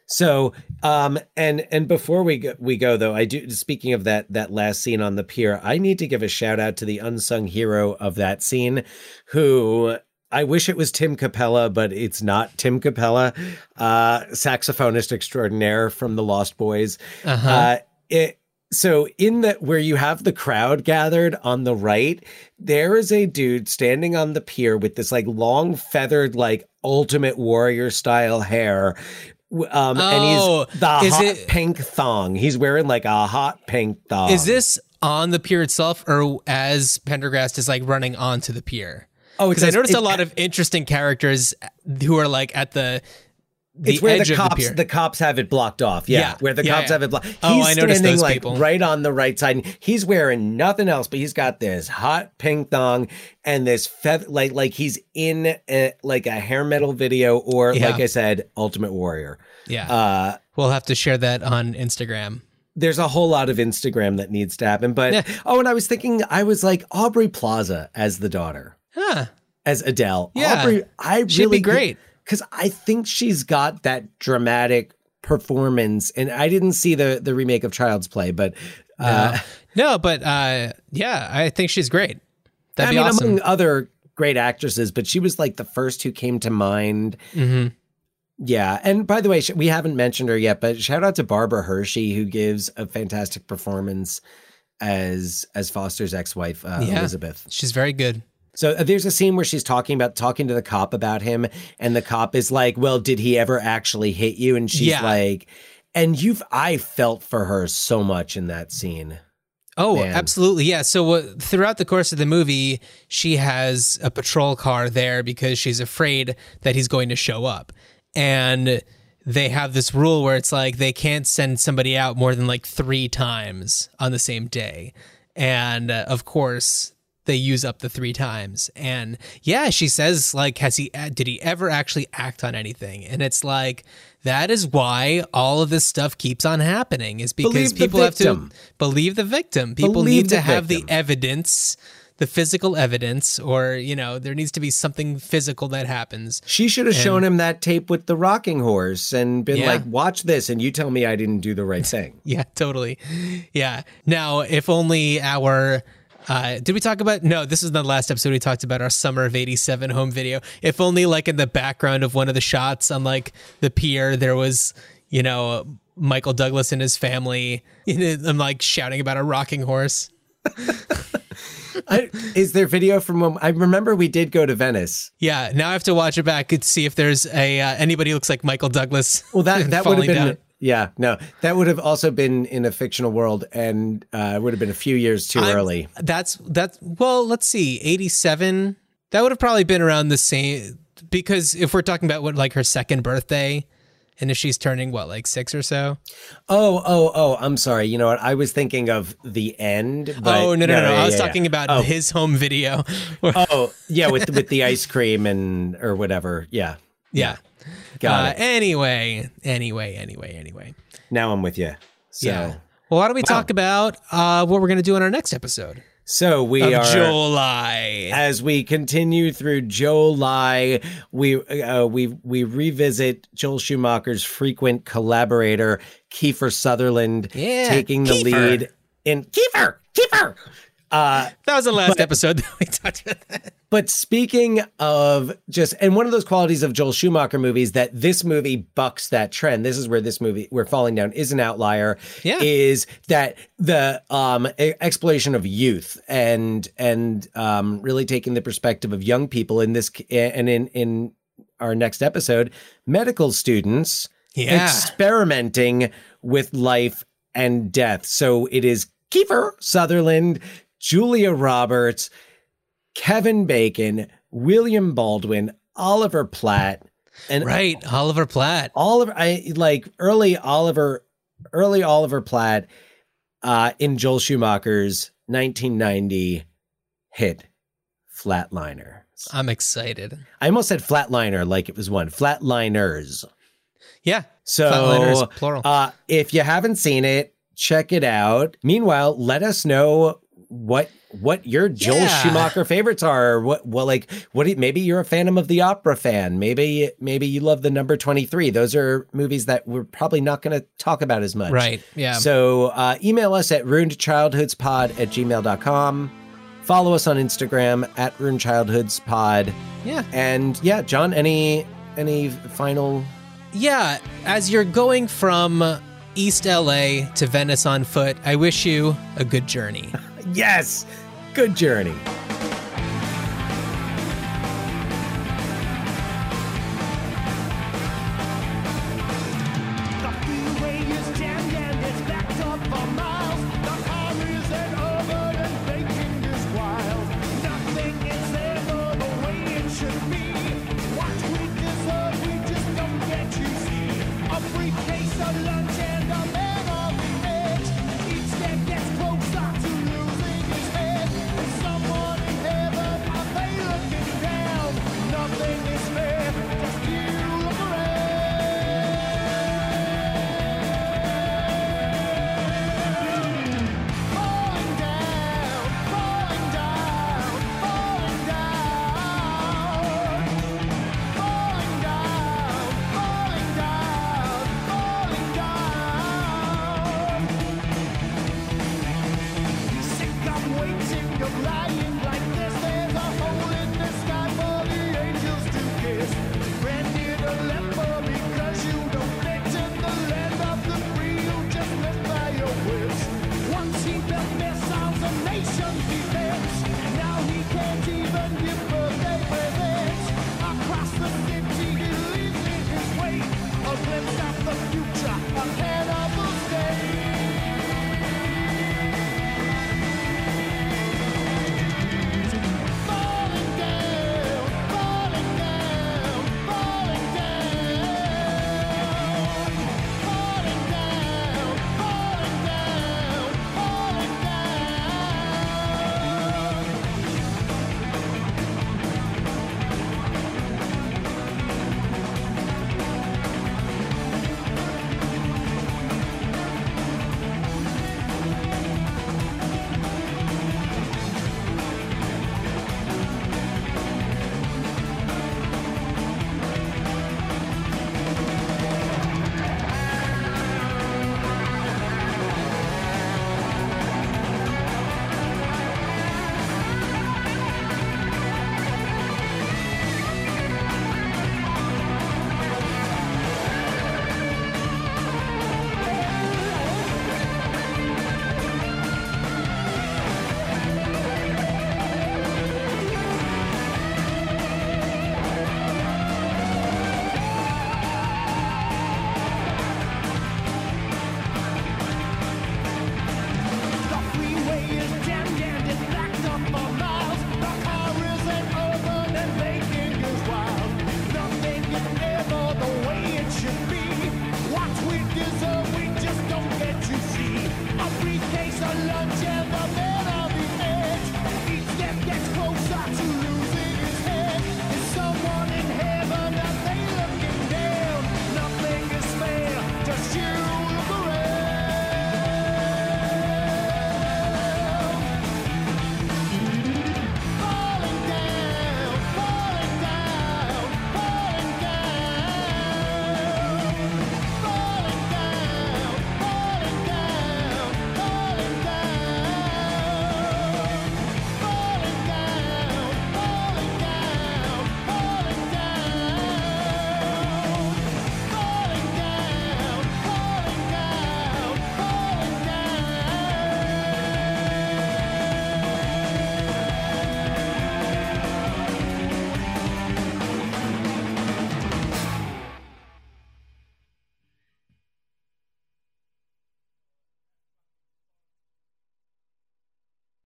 So, um, and and before we go, we go though, I do. Speaking of that that last scene on the pier, I need to give a shout out to the unsung hero of that scene, who I wish it was Tim Cappello, but it's not Tim Cappello, uh, saxophonist extraordinaire from the Lost Boys. Uh-huh. Uh, it, so in the where you have the crowd gathered on the right, there is a dude standing on the pier with this like long feathered like ultimate warrior style hair. Um, Oh, and he's the is hot it- pink thong. He's wearing like a hot pink thong. Is this on the pier itself, or as Prendergast is like running onto the pier? Oh, because I noticed it- a lot of interesting characters who are like at the the it's where edge the the cops pier. the, cops have it blocked off. Yeah, Yeah, where the yeah, cops yeah. have it blocked. He's Oh, I noticed standing those like people. right on the right side. And he's wearing nothing else, but he's got this hot pink thong and this feather like like he's in a, like a hair metal video or like I said, Ultimate Warrior. yeah, Uh, we'll have to share that on Instagram. there's a whole lot of Instagram that needs to happen. But Yeah. oh, and I was thinking I was like Aubrey Plaza as the daughter. Huh. as Adele. Yeah. Aubrey, I She'd really be great. because I think she's got that dramatic performance. And I didn't see the the remake of Child's Play, but uh, no, but uh, yeah, I think she's great. That'd I be mean, awesome. among other great actresses, but she was like the first who came to mind. Mm-hmm. Yeah, and by the way, we haven't mentioned her yet, but shout out to Barbara Hershey who gives a fantastic performance as as Foster's ex-wife uh, Yeah. Elizabeth. She's very good. So uh, there's a scene where she's talking about talking to the cop about him, and the cop is like, "Well, did he ever actually hit you?" And she's Yeah. like, "And you've I felt for her so much in that scene." Oh, Man. absolutely. Yeah. So uh, throughout the course of the movie, she has a patrol car there because she's afraid that he's going to show up. And they have this rule where it's like they can't send somebody out more than like three times on the same day. And uh, of course, they use up the three times. And yeah, she says like has he did he ever actually act on anything? And it's like that is why all of this stuff keeps on happening is because Believe people have to believe the victim. People Believe need to the have victim. the evidence, the physical evidence, or, you know, there needs to be something physical that happens. She should have shown him that tape with the rocking horse and been Yeah. like, "Watch this," and you tell me I didn't do the right thing. Yeah, totally. Yeah. Now, if only our. Uh, did we talk about? No, this is the last episode. We talked about our summer of '87 home video. If only, like in the background of one of the shots on like the pier, there was, you know, Michael Douglas and his family. I'm like shouting about a rocking horse. I, is there video from when I remember we did go to Venice? Yeah, now I have to watch it back and see if there's a uh, anybody looks like Michael Douglas. Well, that that would have been down. Yeah no that would have also been in a fictional world and uh, would have been a few years too I'm- early. That's that's well, let's see, eighty-seven. That would have probably been around the same because if we're talking about what like her second birthday, and if she's turning what like six or so. Oh oh oh! I'm sorry. You know what? I was thinking of the end. Oh no no no! yeah, I was yeah, talking yeah. about Oh, his home video. oh yeah, with with the ice cream and or whatever. Yeah, yeah. Got Uh, it. anyway, anyway, anyway, anyway. Now I'm with you. So Yeah. Well, why don't we talk about uh, what we're going to do in our next episode so we of are July? as we continue through July, we uh, we we revisit Joel Schumacher's frequent collaborator Kiefer Sutherland Yeah, taking the Kiefer. lead in Kiefer Kiefer. Uh, That was the last episode that we talked about. That. But speaking of just, and one of those qualities of Joel Schumacher movies that this movie bucks that trend. This is where this movie, where Falling Down is an outlier. Yeah. is that the um exploration of youth and and um really taking the perspective of young people in this and in in our next episode, medical students Yeah. experimenting with life and death. So it is Kiefer Sutherland, Julia Roberts, Kevin Bacon, William Baldwin, Oliver Platt, and Right, Oliver Platt. Oliver. I like early Oliver, early Oliver Platt, uh, in Joel Schumacher's 1990 hit Flatliner. I'm excited. I almost said Flatliner like it was one. Flatliners. Yeah. So, Flatliners, plural. Uh, if you haven't seen it, check it out. Meanwhile, let us know what what your Joel Yeah. Schumacher favorites are. What well, like what? Maybe you're a Phantom of the Opera fan. Maybe maybe you love the number twenty three. Those are movies that we're probably not going to talk about as much. Right. Yeah. So uh, email us at ruinedchildhoodspod at gmail.com. Follow us on Instagram at ruinedchildhoodspod. yeah. And yeah, John, any any final Yeah. As you're going from East LA to Venice on foot, I wish you a good journey. Yes. Good journey.